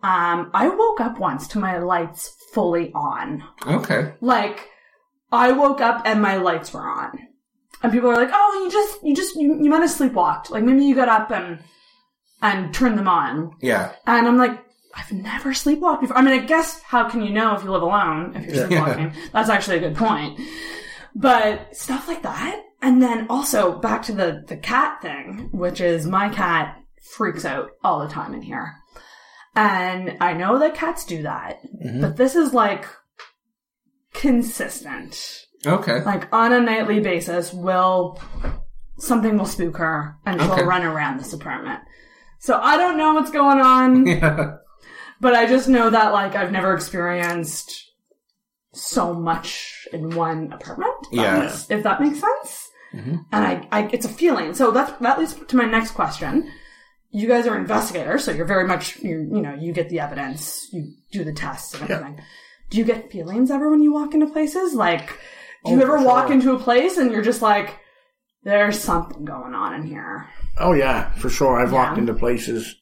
S2: Um, I woke up once to my lights fully on.
S3: Okay.
S2: Like, I woke up and my lights were on. And people are like, oh, you just, you just, you, you might have sleepwalked. Like, maybe you got up and, and turned them on.
S3: Yeah.
S2: And I'm like, I've never sleepwalked before. I mean, I guess how can you know if you live alone if you're (laughs) sleepwalking? That's actually a good point. But stuff like that. And then also back to the, the cat thing, which is my cat freaks out all the time in here. And I know that cats do that, mm-hmm. but this is like consistent.
S3: Okay.
S2: Like on a nightly basis, will something will spook her and she'll
S3: Okay.
S2: run around this apartment. So I don't know what's going on. (laughs)
S3: Yeah.
S2: But I just know that like I've never experienced so much in one apartment. if that
S3: Yeah.
S2: makes- If that makes sense. Mm-hmm. And I, I, it's a feeling. So that's, that leads to my next question. You guys are investigators, so you're very much, you, you know, you get the evidence, you do the tests and everything. Do you get feelings ever when you walk into places? Like, do you
S4: Oh,
S2: ever
S4: for
S2: walk
S4: sure.
S2: into a place and you're just like, there's something going on in here?
S4: Oh yeah, for sure. I've walked into places,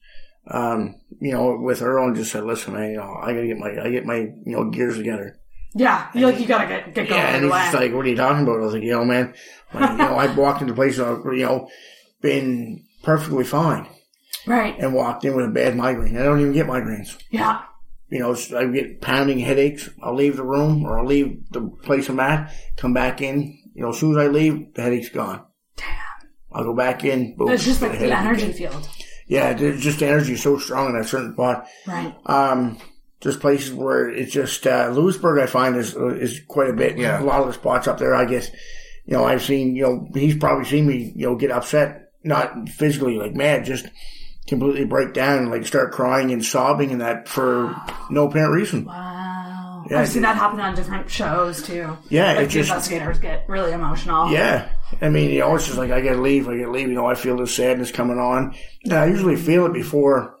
S4: um, you know, with her and just said, "Listen, man, you know, I gotta get my, I get my, you know, gears together."
S2: Yeah, you like you gotta get get going
S4: Yeah, and he's just like, "What are you talking about?" I was like, "You know, man, like, you know, I've walked into places, I've, you know, been perfectly fine, (laughs)
S2: right?
S4: and walked in with a bad migraine. I don't even get migraines.
S2: Yeah,
S4: You know, I get pounding headaches. I'll leave the room or I'll leave the place I'm at, come back in. You know, as soon as I leave, the headache's gone.
S2: damn.
S4: I'll go back in. Boom,
S2: It's just like the energy
S4: again.
S2: field,
S4: Yeah, there's just the energy is so strong in that certain spot.
S2: right?
S4: Um, there's places where it's just uh, Louisbourg. I find is is quite a bit.
S3: Yeah.
S4: a lot of the spots up there. I guess you know I've seen. You know he's probably seen me. You know get upset, not physically like mad, just completely break down and like start crying and sobbing and that for no apparent reason.
S2: Wow.
S4: Yeah,
S2: I've seen that happen on different shows too.
S4: Yeah,
S2: like
S4: it just
S2: investigators get really emotional.
S4: yeah. I mean, you know, it's just like I gotta leave. I gotta leave. You know, I feel this sadness coming on. And I usually feel it before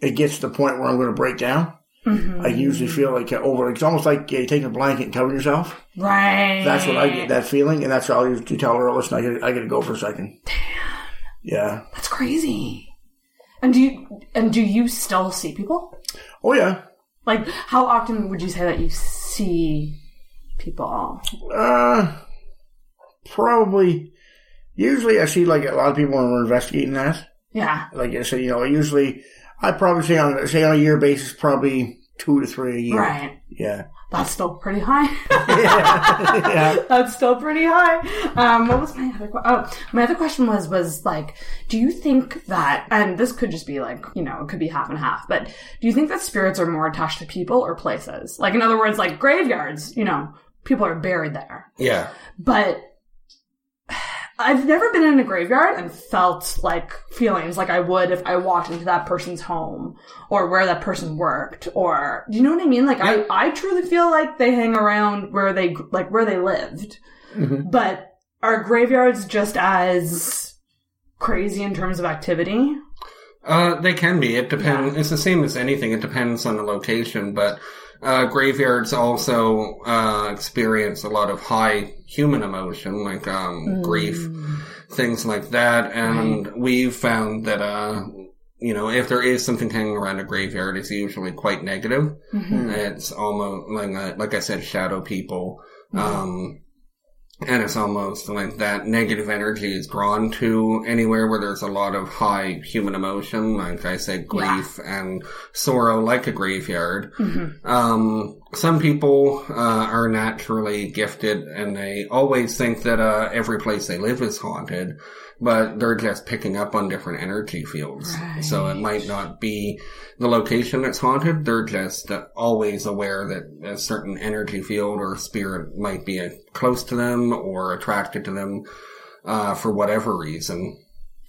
S4: it gets to the point where I'm going to break down.
S2: Mm-hmm.
S4: I usually feel like over. It's almost like uh, taking a blanket and covering yourself.
S2: right.
S4: That's what I get. That feeling, and that's all you tell her. Listen, I got I got to go for a second. Damn. Yeah.
S2: That's crazy. And do you and do you still see people?
S4: Oh yeah.
S2: Like, how often would you say that you see people?
S4: Uh, probably. Usually, I see like a lot of people when we're investigating that.
S2: Yeah.
S4: Like I said, you know, usually I probably say on say on a year basis, probably two to three a year.
S2: Right.
S4: Yeah.
S2: That's still pretty high. (laughs) (laughs)
S4: yeah.
S2: That's still pretty high. Um, what was my other? que- Oh, my other question was was like, do you think that? And this could just be like, you know, it could be half and half. But do you think that spirits are more attached to people or places? Like, in other words, like graveyards. You know, people are buried there.
S3: Yeah.
S2: But I've never been in a graveyard and felt like feelings like I would if I walked into that person's home or where that person worked or do you know what I mean? Like I, I truly feel like they hang around where they like where they lived. But are graveyards just as crazy in terms of activity?
S3: Uh, they can be. It depends. It's the same as anything. It depends on the location, but uh, graveyards also uh, experience a lot of high human emotion, like um, grief, things like that. And we've found that, uh, you know, if there is something hanging around a graveyard, it's usually quite negative. It's almost like, uh, like I said, shadow people. Um, and it's almost like that negative energy is drawn to anywhere where there's a lot of high human emotion, like I said, grief and sorrow, like a graveyard. Um, some people uh, are naturally gifted, and they always think that uh, every place they live is haunted, but they're just picking up on different energy fields. So it might not be the location that's haunted. They're just always aware that a certain energy field or spirit might be close to them or attracted to them uh, for whatever reason.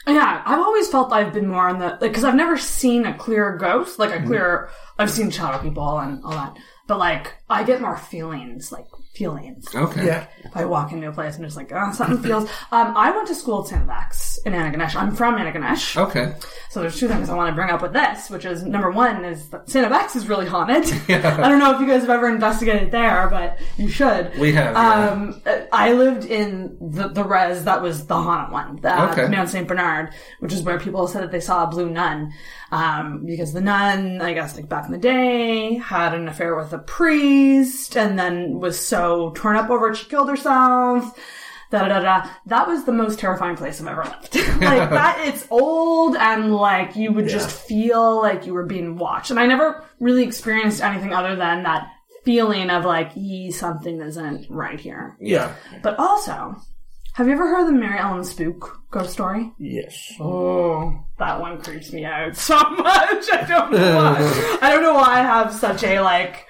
S2: Yeah, I've always felt I've been more on the like because I've never seen a clear ghost, like a clear. I've seen shadow people and all that, but like I get more feelings, like feelings.
S3: Okay.
S4: Yeah.
S2: If I walk into a place and just like oh, something feels. (laughs) Um, I went to school at St. FX in Antigonish. I'm from Antigonish.
S3: Okay.
S2: So there's two things I want to bring up with this, which is number one is that St. FX is really haunted. (laughs) I don't know if you guys have ever investigated there, but you should.
S3: We have, yeah.
S2: Um, I lived in the, the res that was the haunted one, the
S3: Okay.
S2: Mount St. Bernard, which is where people said that they saw a blue nun. Um, because the nun, I guess, like back in the day, had an affair with a priest and then was so torn up over it she killed herself da da da da. That was the most terrifying place I've ever lived. (laughs) like (laughs) that, it's old and like you would just feel like you were being watched. And I never really experienced anything other than that feeling of like, "Ee, something isn't right here.
S4: Yeah.
S2: But also, have you ever heard the Mary Ellen Spook ghost story?
S4: Yes.
S2: Oh, that one creeps me out so (laughs) much. I don't know why. I don't know why I have such a like.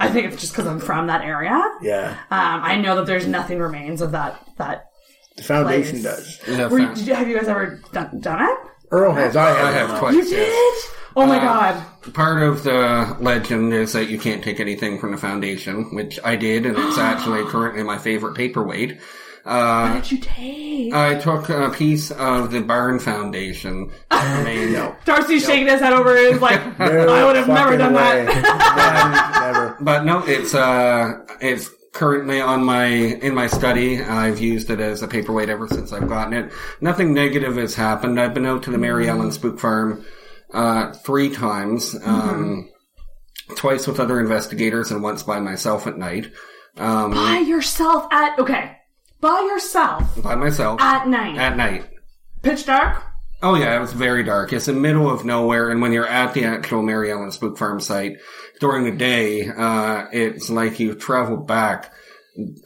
S2: I think it's just because I'm from that area.
S4: Yeah.
S2: Um, I know that there's nothing remains of that that
S4: The foundation
S2: Place.
S4: does.
S3: Yeah,
S2: Were you, did you, have you guys ever done, done it?
S4: Earl has. I have.
S3: I have twice.
S2: You
S3: yes.
S2: did? Oh my god.
S3: Part of the legend is that you can't take anything from the foundation, which I did, and it's (gasps) actually currently my favorite paperweight. Uh,
S2: What did you take?
S3: I took a piece of the barn foundation. (laughs) I mean,
S2: Darcy's shaking his head over his like, (laughs)
S4: No
S2: I would have never done
S4: way. (laughs)
S2: that.
S4: never.
S3: but no, it's uh, it's currently on my in my study. I've used it as a paperweight ever since I've gotten it. Nothing negative has happened. I've been out to the Mary Ellen Spook Farm uh, three times, um, twice with other investigators, and once by myself at night. Um,
S2: By yourself at, okay. By yourself
S3: by myself
S2: at night.
S3: at night.
S2: Pitch dark?
S3: Oh yeah, it was very dark. It's the middle of nowhere, and when you're at the actual Mary Ellen Spook Farm site during the day, uh, it's like you travel back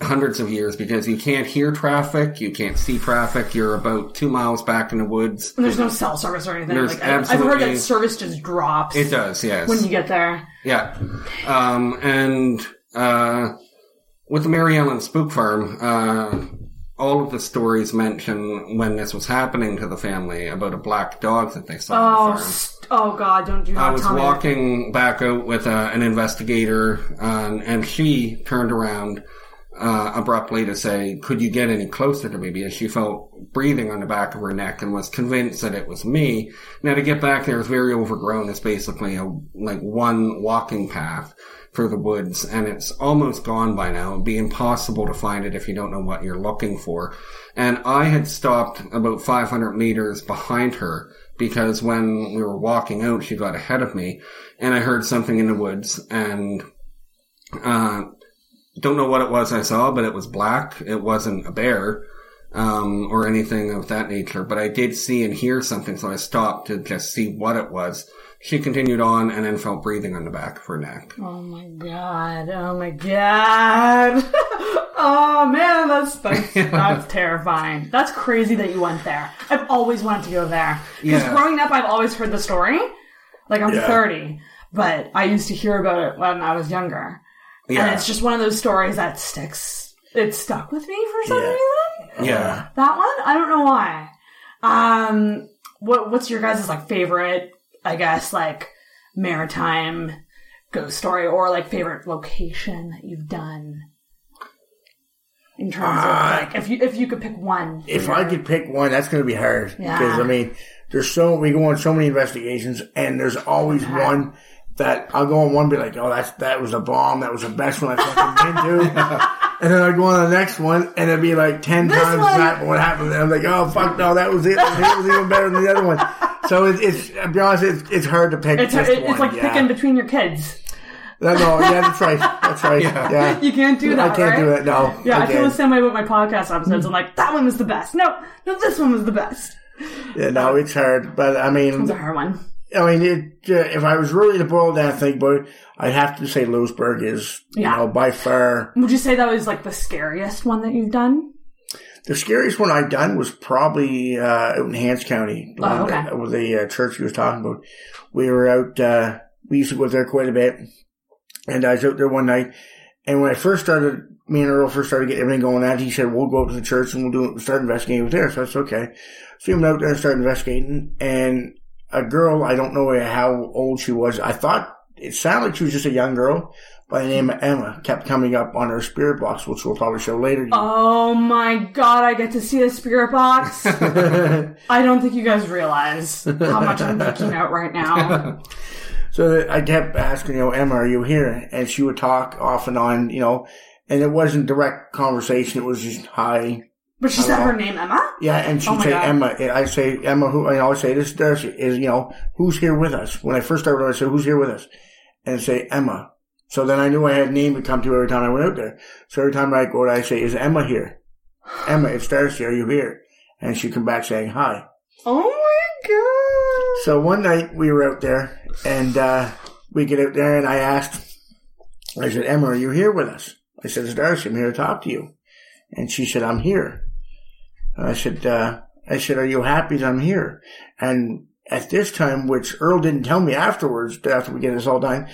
S3: hundreds of years because you can't hear traffic, you can't see traffic. You're about two miles back in the woods.
S2: And there's no cell service or anything.
S3: There's
S2: like, I- I've heard that service just drops
S3: It does, yes.
S2: when you get there.
S3: Yeah. Um, and, uh, with the Mary Ellen Spook Farm, uh, all of the stories mention when this was happening to the family about a black dog that they saw
S2: Oh, st- oh god, don't you
S3: I was
S2: tell me.
S3: walking back out with uh, an investigator, um, and she turned around uh, abruptly to say, "Could you get any closer to me?" Because she felt breathing on the back of her neck and was convinced that it was me. Now to get back there is very overgrown. It's basically a like one walking path through the woods, and it's almost gone by now. It'd be impossible to find it if you don't know what you're looking for. And I had stopped about 500 meters behind her because when we were walking out, she got ahead of me, and I heard something in the woods, and uh, don't know what it was I saw, but it was black. It wasn't a bear um, or anything of that nature, but I did see and hear something, so I stopped to just see what it was. She continued on and then felt breathing on the back of her neck.
S2: Oh my god. Oh my god. (laughs) oh man, that's that's, (laughs) that's terrifying. That's crazy that you went there. I've always wanted to go there. Because
S3: Yeah.
S2: growing up I've always heard the story. Like I'm
S4: Yeah.
S2: 30, but I used to hear about it when I was younger. And it's just one of those stories that sticks. It stuck with me for some
S4: Yeah.
S2: reason.
S3: yeah.
S2: That one? I don't know why. Um, what what's your guys' like favorite? I guess like maritime ghost story or like favorite location that you've done in terms of like if you if you could pick one?
S4: If I could pick one, that's going to be hard.
S2: Yeah.
S4: Because, I mean, there's so, we go on so many investigations and there's always one that I'll go on one and be like, oh, that's, that was a bomb. That was the best one I fucking been (laughs) to. and then I go on the next one and it'd be like 10
S2: This
S4: times
S2: one-
S4: that what happened. And I'm like, oh, fuck no, that was it. It was even better than the other one. So it, it's, to be honest, it's, it's hard to pick
S2: It's it, it's like
S4: yeah.
S2: picking between your kids.
S4: No, no, yeah, that's right. That's right. (laughs) Yeah.
S2: You can't do that.
S4: I can't
S2: right?
S4: do it. No.
S2: Yeah, I, feel the same way with my podcast episodes. I'm like, that one was the best. No, no, this one was the best.
S4: Yeah, no, it's hard. But I mean,
S2: It's a hard one.
S4: I mean, it, uh, if I was really to boil down thing, it, I'd have to say Louisbourg is, you know, by far
S2: Would you say that was like the scariest one that you've done?
S4: the scariest one I've done was probably uh, out in Hants County,
S2: Oh, okay.
S4: that- with the uh, church he was talking about. We were out. Uh, we used to go there quite a bit, and I was out there one night. And when I first started, me and Earl first started getting everything going out, he said, "We'll go up to the church and we'll do start investigating with there." So that's okay. So we went out there and started investigating, and a girl, I don't know how old she was. I thought it sounded like she was just a young girl by the name of Emma. Kept coming up on her spirit box, which we'll probably show later.
S2: Oh my god, I get to see the spirit box. (laughs) I don't think you guys realize how much I'm geeking out right now. (laughs)
S4: So I kept asking, you know, Emma, are you here? And she would talk off and on, you know, and it wasn't direct conversation. It was just hi.
S2: But she said her name, Emma?
S4: Yeah, and she'd
S2: Oh
S4: say
S2: God.
S4: Emma. And I say Emma. Who? I always say this Darcy is, you know, who's here with us? When I first started, I said, who's here with us? And I'd say Emma. So then I knew I had a name to come to every time I went out there. So every time I go, I say, is Emma here? (sighs) Emma, it's Darcy. Are you here? And she'd come back saying hi.
S2: Oh my god.
S4: So one night we were out there and uh, we get out there and I asked, I said, Emma, are you here with us? I said, it's Darcy, I'm here to talk to you. And she said, I'm here. I said, uh, I said, are you happy that I'm here? And at this time, which Earl didn't tell me afterwards, after we get this all done,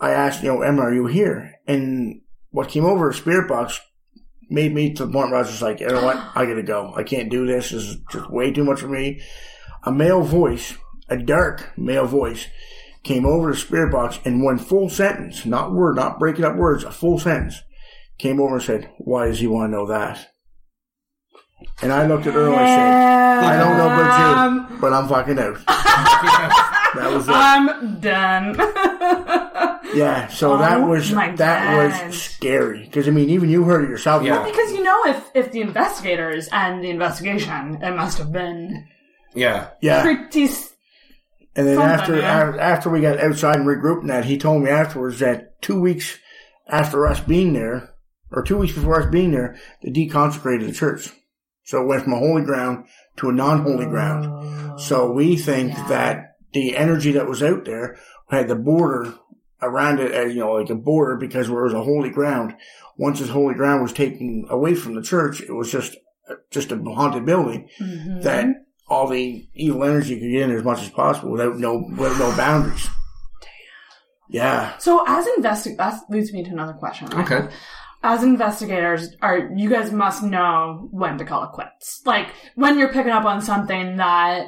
S4: I asked, you know, Emma, are you here? And what came over spirit box made me to the point where I was just like, you know what? I gotta go. I can't do this. This is just way too much for me. A male voice, a dark male voice, came over the spirit box in one full sentence, not word, not breaking up words, a full sentence, came over and said, why does he want to know that? And I looked at her and I said, I don't know about you, um, but I'm fucking out. (laughs) that was it.
S2: I'm done. (laughs)
S4: Yeah, so oh that
S2: Oh
S4: was
S2: my
S4: that
S2: God.
S4: was scary because I mean, even you heard it yourself.
S3: Yeah.
S2: because you know, if if the investigators and the investigation, it must have been
S3: Yeah.
S4: yeah.
S2: pretty. s-
S4: And then
S2: Something,
S4: after
S2: yeah.
S4: a- after we got outside and regrouped, and that he told me afterwards that two weeks after us being there, or two weeks before us being there, they deconsecrated the church. So it went from a holy ground to a non-holy ground. So we think that the energy that was out there had the border around it, as you know, like a border because where it was a holy ground. Once this holy ground was taken away from the church, it was just just a haunted building
S2: Mm-hmm.
S4: that all the evil energy could get in as much as possible without no with no boundaries. Yeah.
S2: So, as investi- that leads me to another question.
S3: Okay.
S2: As investigators, are you guys must know when to call it quits? Like when you're picking up on something that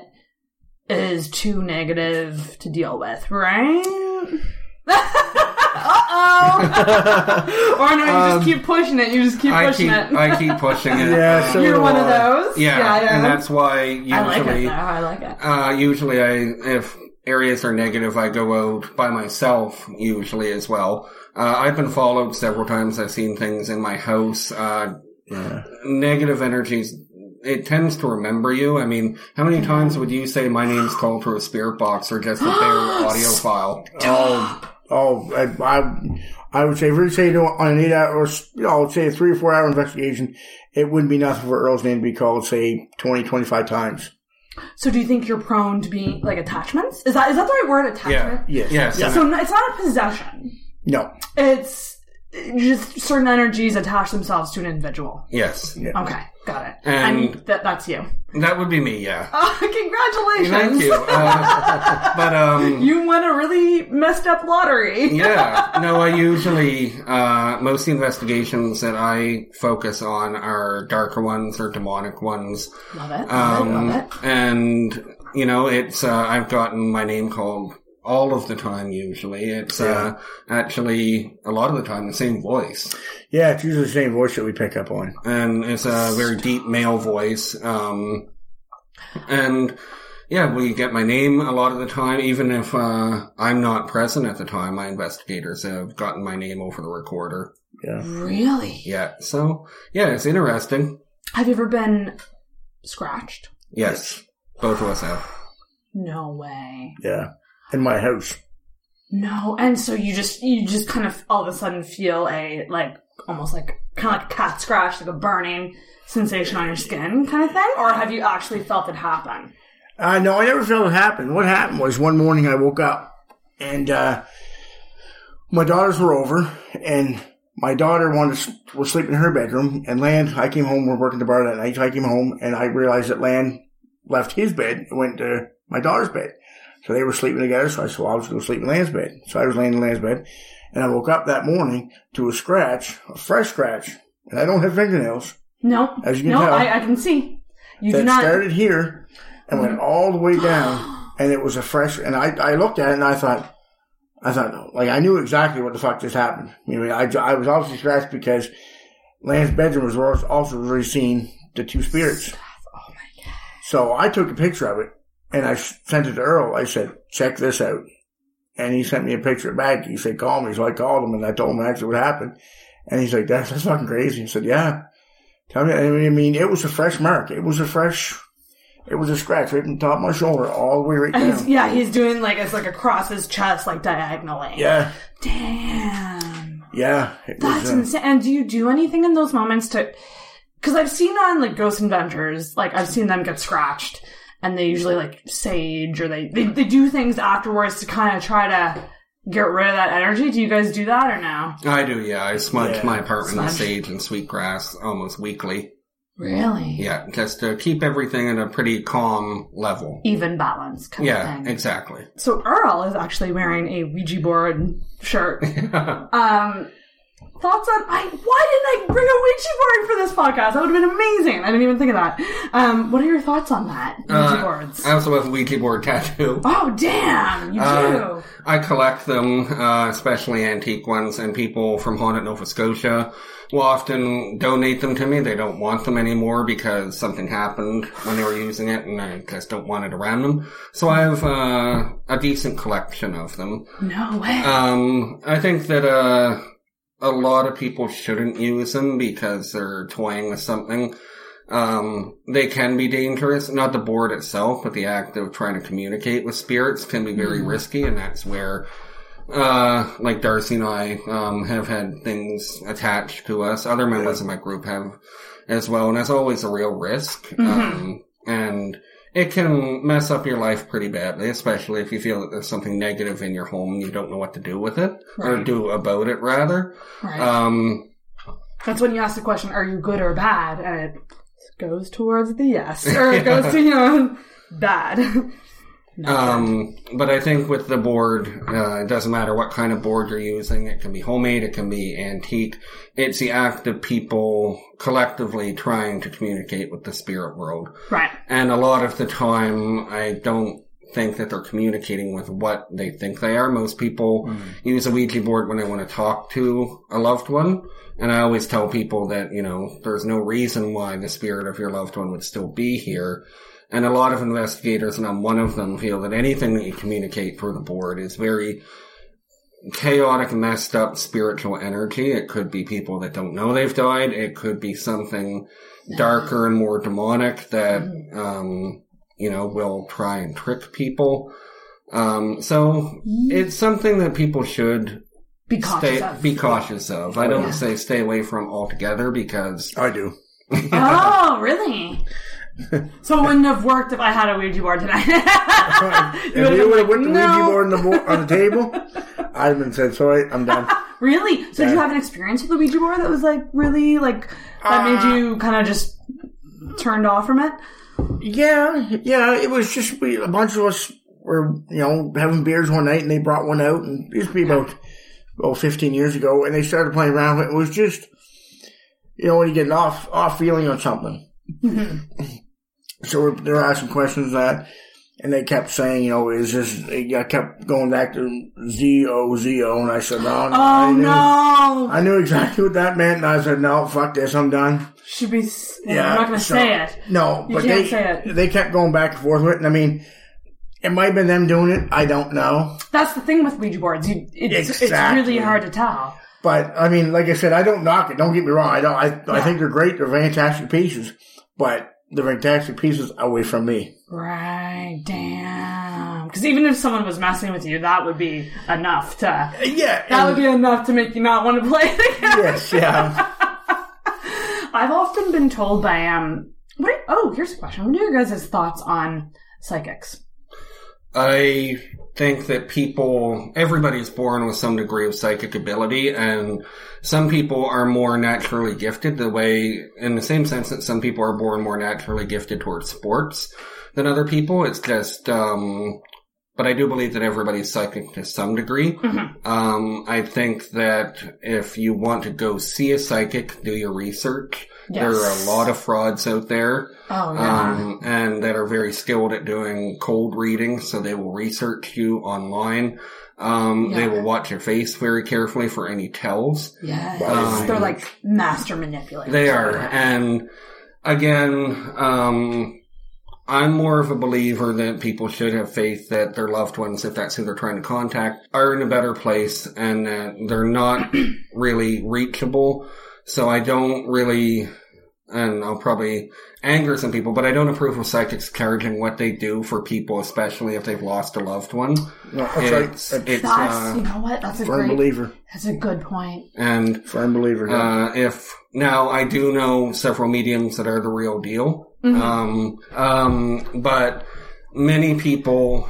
S2: is too negative to deal with, right? (laughs) uh oh. (laughs) or no, you just keep pushing it. You just keep
S3: I
S2: pushing
S3: keep
S2: it.
S3: I keep pushing it. (laughs)
S4: Yeah, so
S2: You're one of those.
S3: yeah,
S2: yeah.
S3: and that's why usually
S2: I like it.
S3: usually
S2: Though. I like it.
S3: Uh, usually I, if areas are negative, I go out by myself, usually as well. Uh, I've been followed several times. I've seen things in my house. Uh, negative energies, it tends to remember you. I mean, how many times would you say my name's called through a spirit box or just a bare (gasps) audio file?
S4: Oh, oh, I, I, I would say, if we say to- on an eight hour, you know, I would say a three or four hour investigation, it wouldn't be nothing for Earl's name to be called, say, 20, 25 times.
S2: So, do you think you're prone to being like attachments? Is that is that the right word? Attachment.
S3: Yeah.
S4: Yes.
S3: Yes.
S4: Yeah.
S2: So it's not a possession.
S4: No.
S2: It's just certain energies attach themselves to an individual.
S3: Yes.
S2: Okay, got it.
S3: And-
S2: that, that's you.
S3: That would be me, yeah. (laughs)
S2: Oh, congratulations!
S3: Thank you. (laughs) Uh, but, um,
S2: You won a really messed up lottery. (laughs)
S3: yeah. No, I usually, uh, most investigations that I focus on are darker ones or demonic ones.
S2: Love it. Love
S3: Um,
S2: it. Love it.
S3: and, you know, it's, uh, I've gotten my name called all of the time. Usually, it's uh, actually a lot of the time the same voice,
S4: Yeah, it's usually the same voice that we pick up on.
S3: and it's a very deep male voice. Um, and yeah, we get my name a lot of the time, even if uh, I'm not present at the time. My investigators have gotten my name over the recorder.
S4: Yeah.
S2: Really?
S3: Yeah, so yeah, it's interesting.
S2: Have you ever been scratched?
S3: Yes, both of us have.
S2: No way.
S4: Yeah. In my house.
S2: No, and so you just you just kind of all of a sudden feel a like almost like kind of like a cat scratch, like a burning sensation on your skin, kind of thing, or have you actually felt it happen?
S4: Uh, no, I never felt it happen. What happened was one morning I woke up and, uh, my daughters were over and my daughter wanted to, was sleeping in her bedroom and Land, I came home, we we're working the bar that night. I came home and I realized that Land left his bed and went to my daughter's bed. So they were sleeping together. So I said, well, I was going to sleep in Land's bed. So I was laying in Land's bed and I woke up that morning to a scratch, a fresh scratch. And I don't have fingernails
S2: No,
S4: As you can
S2: no,
S4: tell.
S2: I, I can see. You do
S4: that
S2: not.
S4: started here and went all the way down, (gasps) and it was a fresh. And I, I looked at it and I thought, I thought, like I knew exactly what the fuck just happened. I mean, I, I was obviously scratched because Lance's bedroom was also- really seen the two spirits.
S2: oh my god!
S4: So I took a picture of it and I sent it to Earl. I said, check this out. And he sent me a picture back. He said, call me. So I called him and I told him actually what happened. And he's like, that's, that's fucking crazy. He said, yeah. Tell me, I mean, it was a fresh mark. It was a fresh, it was a scratch right from the top of my shoulder all the way right
S2: And he's,
S4: down.
S2: yeah, he's doing like it's like across his chest, like diagonally.
S4: Yeah.
S2: Damn.
S4: Yeah. It
S2: That's
S4: was, uh,
S2: insane. And do you do anything in those moments to? Because I've seen on like Ghost Adventures, like I've seen them get scratched, and they usually like sage or they they, they do things afterwards to kind of try to get rid of that energy. Do you guys do that or no?
S3: I do, yeah. I smudge
S4: Yeah.
S3: my apartment with sage and sweetgrass almost weekly.
S2: Really?
S3: Yeah, just to keep everything at a pretty calm level.
S2: Even balance kind of
S3: Yeah,
S2: thing.
S3: exactly.
S2: So Earl is actually wearing a Ouija board shirt. (laughs) um, thoughts on I? Why didn't I bring a Ouija board for this podcast? That would have been amazing. I didn't even think of that. Um, what are your thoughts on that? Ouija
S3: Uh,
S2: boards.
S3: I also have a Ouija board tattoo.
S2: oh damn! You do.
S3: Uh, I collect them, uh, especially antique ones, and people from Haunted Nova Scotia will often donate them to me. They don't want them anymore because something happened when they were using it, and I just don't want it around them. So I have uh, a decent collection of them.
S2: no way.
S3: Um, I think that uh, a lot of people shouldn't use them because they're toying with something. Um, they can be dangerous. Not the board itself, but the act of trying to communicate with spirits can be very risky, and that's where, uh, like Darcy and I, um, have had things attached to us. Other members of my group have as well, and that's always a real risk. Um, and it can mess up your life pretty badly, especially if you feel that there's something negative in your home and you don't know what to do with it, or do about it rather.
S2: right.
S3: Um,
S2: That's when you ask the question, "Are you good or bad?" And it goes towards the yes, or it goes (laughs) to you know (laughs) bad.
S3: Um, but I think with the board, uh, it doesn't matter what kind of board you're using. It can be homemade, it can be antique. It's the act of people collectively trying to communicate with the spirit world.
S2: right.
S3: And a lot of the time, I don't think that they're communicating with what they think they are. Most people use a Ouija board when they want to talk to a loved one. And I always tell people that, you know, there's no reason why the spirit of your loved one would still be here. And a lot of investigators, and I'm one of them, feel that anything that you communicate through the board is very chaotic, messed up spiritual energy. It could be people that don't know they've died. It could be something darker and more demonic that, um, you know, will try and trick people. Um, so it's something that people should
S2: Be cautious
S3: stay,
S2: of.
S3: be cautious of. I don't
S2: yeah.
S3: say stay away from altogether because
S4: I do. (laughs)
S2: Oh, really? So it wouldn't have worked if I had a Ouija board tonight. (laughs)
S4: If
S2: You
S4: you
S2: been like,
S4: have put the
S2: "No."
S4: Ouija board on the, on the table, (laughs) I'd have been said, sorry, I'm done. (laughs)
S2: Really? So did you have an experience with the Ouija board that was like really like that
S4: Uh,
S2: made you kind of just turned off from it?
S4: Yeah, yeah, it was just we, a bunch of us were, you know, having beers one night and they brought one out and it used to be about, oh, 15 years ago and they started playing around with it. It was just, you know, when you get an off, off feeling on something. So we're, they're asking questions that, and they kept saying, you know, is this? I kept going back to Z O Z O, and I said, no, no. I
S2: Oh
S4: knew,
S2: no!
S4: I knew exactly what that meant, and I said, no, fuck this, I'm done.
S2: Should be. well,
S4: Yeah,
S2: I'm not going to
S4: so-
S2: say it.
S4: No,
S2: You
S4: but
S2: can't
S4: they
S2: say it.
S4: they kept going back and forth with it, and I mean, it might have been them doing it. I don't know,
S2: That's the thing with Ouija boards. You, it's, it's really hard to tell.
S4: but I mean, like I said, I don't knock it. Don't get me wrong. I don't. I I think they're great. They're fantastic pieces, but they're fantastic pieces away from me.
S2: Right, damn. Because even if someone was messing with you, that would be enough to.
S4: Yeah,
S2: That would be enough to make you not want to play it again.
S4: yes, yeah. (laughs)
S2: I've often been told by um. What? Are, oh, here's a question. What are your guys' thoughts on psychics?
S3: I think that people, everybody's born with some degree of psychic ability, and some people are more naturally gifted the way, in the same sense that some people are born more naturally gifted towards sports than other people. It's just, um, but I do believe that everybody's psychic to some degree. Um, I think that if you want to go see a psychic, do your research. There are a lot of frauds out there
S2: Oh yeah.
S3: um, and that are very skilled at doing cold reading. So they will research you online. Um, They will watch your face very carefully for any tells.
S2: yes.
S3: um,
S2: They're like master manipulators.
S3: They are, and again, um, I'm more of a believer that people should have faith that their loved ones, if that's who they're trying to contact, are in a better place and that they're not (clears throat) really reachable. So I don't really, and I'll probably anger some people, but I don't approve of psychics charging what they do for people, especially if they've lost a loved one.
S4: No, that's
S3: It's,
S4: right. That's
S3: it's,
S2: That's
S3: uh,
S2: you know what? That's a
S4: firm
S2: great.
S4: believer.
S2: That's a good point.
S3: and
S4: Firm believer. yeah.
S3: uh, if now I do know several mediums that are the real deal. Um, um, but many people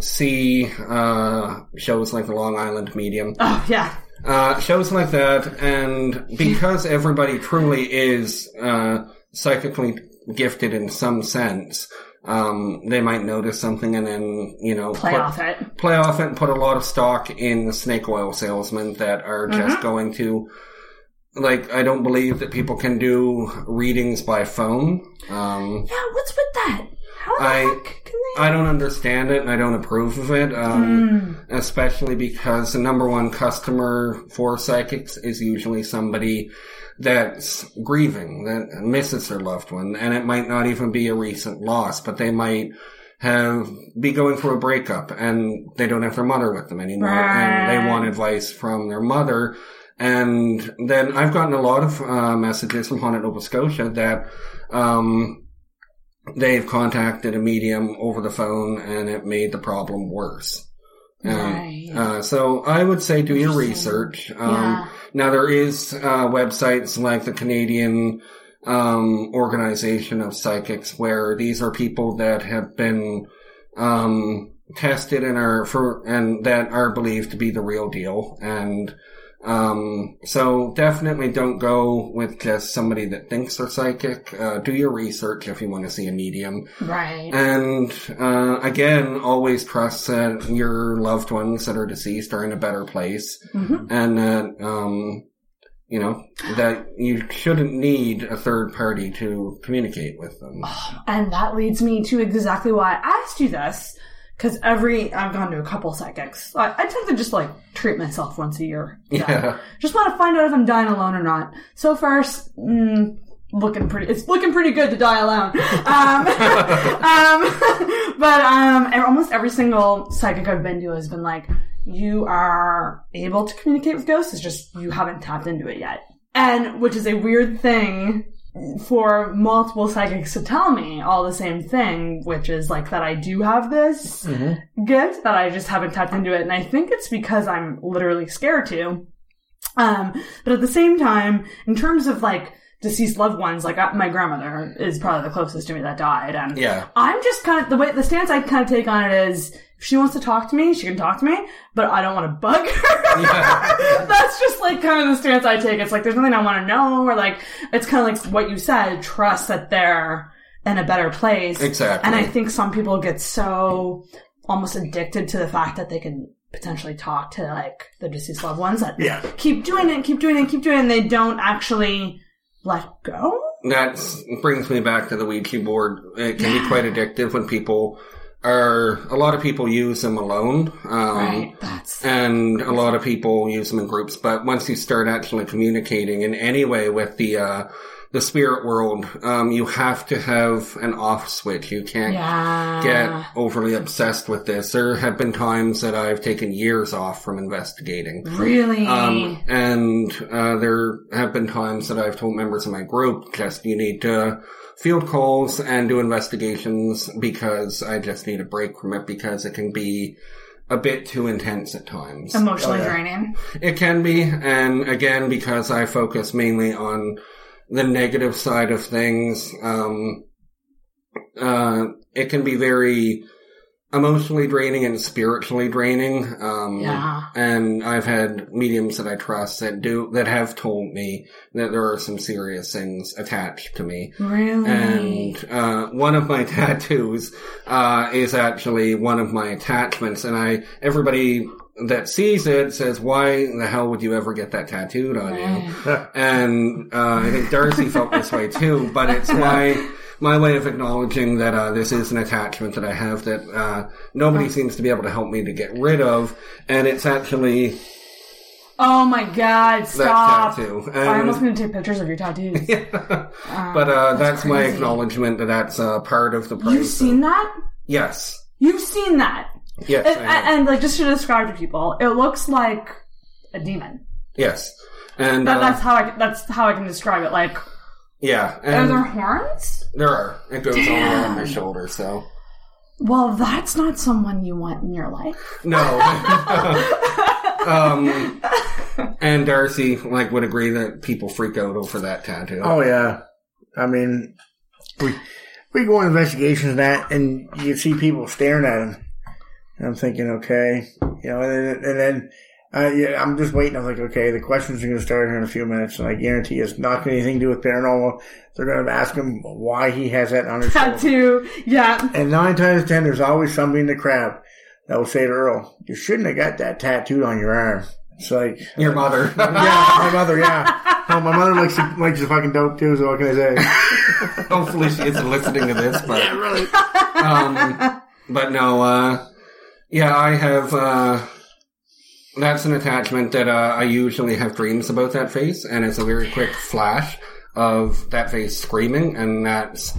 S3: see, uh, shows like the Long Island Medium,
S2: Oh yeah.
S3: Uh, shows like that, and because everybody truly is, uh, psychically gifted in some sense, um, they might notice something and then, you know,
S2: Play
S3: put-
S2: off it.
S3: play off it and put a lot of stock in the snake oil salesmen that are just going to like I don't believe that people can do readings by phone. Um
S2: Yeah. What's with that? How the
S3: I-
S2: heck?
S3: I don't understand it and I don't approve of it. Um especially because the number one customer for psychics is usually somebody that's grieving, that misses their loved one, and it might not even be a recent loss, but they might have be going through a breakup and they don't have their mother with them anymore and they want advice from their mother and then I've gotten a lot of uh, messages from Haunted Nova Scotia that um, they've contacted a medium over the phone and it made the problem worse. Um,
S2: Right.
S3: uh, so I would say do your research. Um,
S2: Yeah.
S3: Now there is uh, websites like the Canadian um, Organization of Psychics where these are people that have been um, tested and are for and that are believed to be the real deal and. Um, so definitely don't go with just somebody that thinks they're psychic. Uh, do your research if you want to see a medium.
S2: Right.
S3: And uh, again, always trust that your loved ones that are deceased are in a better place,
S2: Mhm.
S3: and that um, you know that you shouldn't need a third party to communicate with them.
S2: And that leads me to exactly why I asked you this. Because every, I've gone to a couple psychics. I, I tend to just like treat myself once a year.
S3: Yeah. (laughs)
S2: Just want to find out if I'm dying alone or not. So far, mm, looking pretty, it's looking pretty good to die alone. (laughs) Um, (laughs) um, but, um, almost every single psychic I've been to has been like, you are able to communicate with ghosts, it's just you haven't tapped into it yet. And, which is a weird thing for multiple psychics to tell me all the same thing, which is like that I do have this gift that I just haven't tapped into it. And I think it's because I'm literally scared to. Um, but at the same time, in terms of like deceased loved ones, like uh, my grandmother is probably the closest to me that died. And
S3: Yeah.
S2: I'm just kind of, the way, the stance I kind of take on it is, if she wants to talk to me, she can talk to me, but I don't want to bug her.
S3: Yeah. (laughs)
S2: That's just like kind of the stance I take. It's like there's nothing I want to know, or like it's kind of like what you said. Trust that they're in a better place.
S3: Exactly.
S2: And I think some people get so almost addicted to the fact that they can potentially talk to like the deceased loved ones that
S4: Yeah.
S2: keep doing it, keep doing it, keep doing it, and they don't actually let go.
S3: That brings me back to the Ouija board. It can be quite addictive when people are a lot of people use them alone. Um,
S2: right. That's
S3: and a lot of people use them in groups. But once you start actually communicating in any way with the uh, the spirit world, um, you have to have an off switch. You can't
S2: yeah.
S3: get overly obsessed with this. There have been times that I've taken years off from investigating.
S2: really.
S3: Um, and uh, there have been times that I've told members of my group, just you need to field calls and do investigations because I just need a break from it because it can be a bit too intense at times.
S2: Emotionally
S4: yeah.
S2: draining.
S3: It can be, and again, because I focus mainly on the negative side of things, um, uh, it can be very emotionally draining and spiritually draining. Um,
S2: Yeah.
S3: and I've had mediums that I trust that do, that have told me that there are some serious things attached to me.
S2: Really.
S3: And uh, one of my (laughs) tattoos uh, is actually one of my attachments, and I everybody that sees it says, "Why the hell would you ever get that tattooed on you?" (laughs) And uh, I think Darcy felt this way too, but it's my my way of acknowledging that uh, this is an attachment that I have that uh, nobody seems to be able to help me to get rid of, and it's actually
S2: oh my god!
S3: that
S2: Stop.
S3: tattoo.
S2: I
S3: And-
S2: almost gonna take pictures of your tattoos. (laughs)
S3: but uh, that's, my acknowledgement that that's uh, part of the price.
S2: You've seen that?
S3: Yes.
S2: You've seen that.
S3: Yes.
S2: And,
S3: I have.
S2: and like just to describe to people, it looks like a demon.
S3: Yes. And
S2: That,
S3: uh,
S2: that's how I that's how I can describe it. Like,
S3: yeah,
S2: are
S3: and
S2: there horns?
S3: there are. It goes all around my shoulder. So
S2: Well, that's not someone you want in your life.
S3: no. (laughs) um, and Darcy like would agree that people freak out over that tattoo.
S4: Oh yeah, I mean, we we go on investigations and that, and you see people staring at him. And I'm thinking, okay, you know, and then, and then uh, yeah, I'm just waiting. I'm like, okay, the questions are going to start here in a few minutes, and I guarantee it's not going to anything to do with paranormal. They're going to ask him why he has that on his.
S2: Tattoo, yeah.
S4: And nine times ten, there's always somebody in the crowd that will say to Earl, "You shouldn't have got that tattooed on your arm." It's like,
S3: Your mother. (laughs)
S4: yeah, my mother, yeah. Oh, my mother likes to, likes to fucking dope too. So what can I say?
S3: Hopefully she isn't listening to this, but (laughs) yeah,
S4: really?
S3: um, but no, uh, yeah, I have, uh, that's an attachment that, uh, I usually have dreams about that face, and it's a very quick flash of that face screaming, and that's,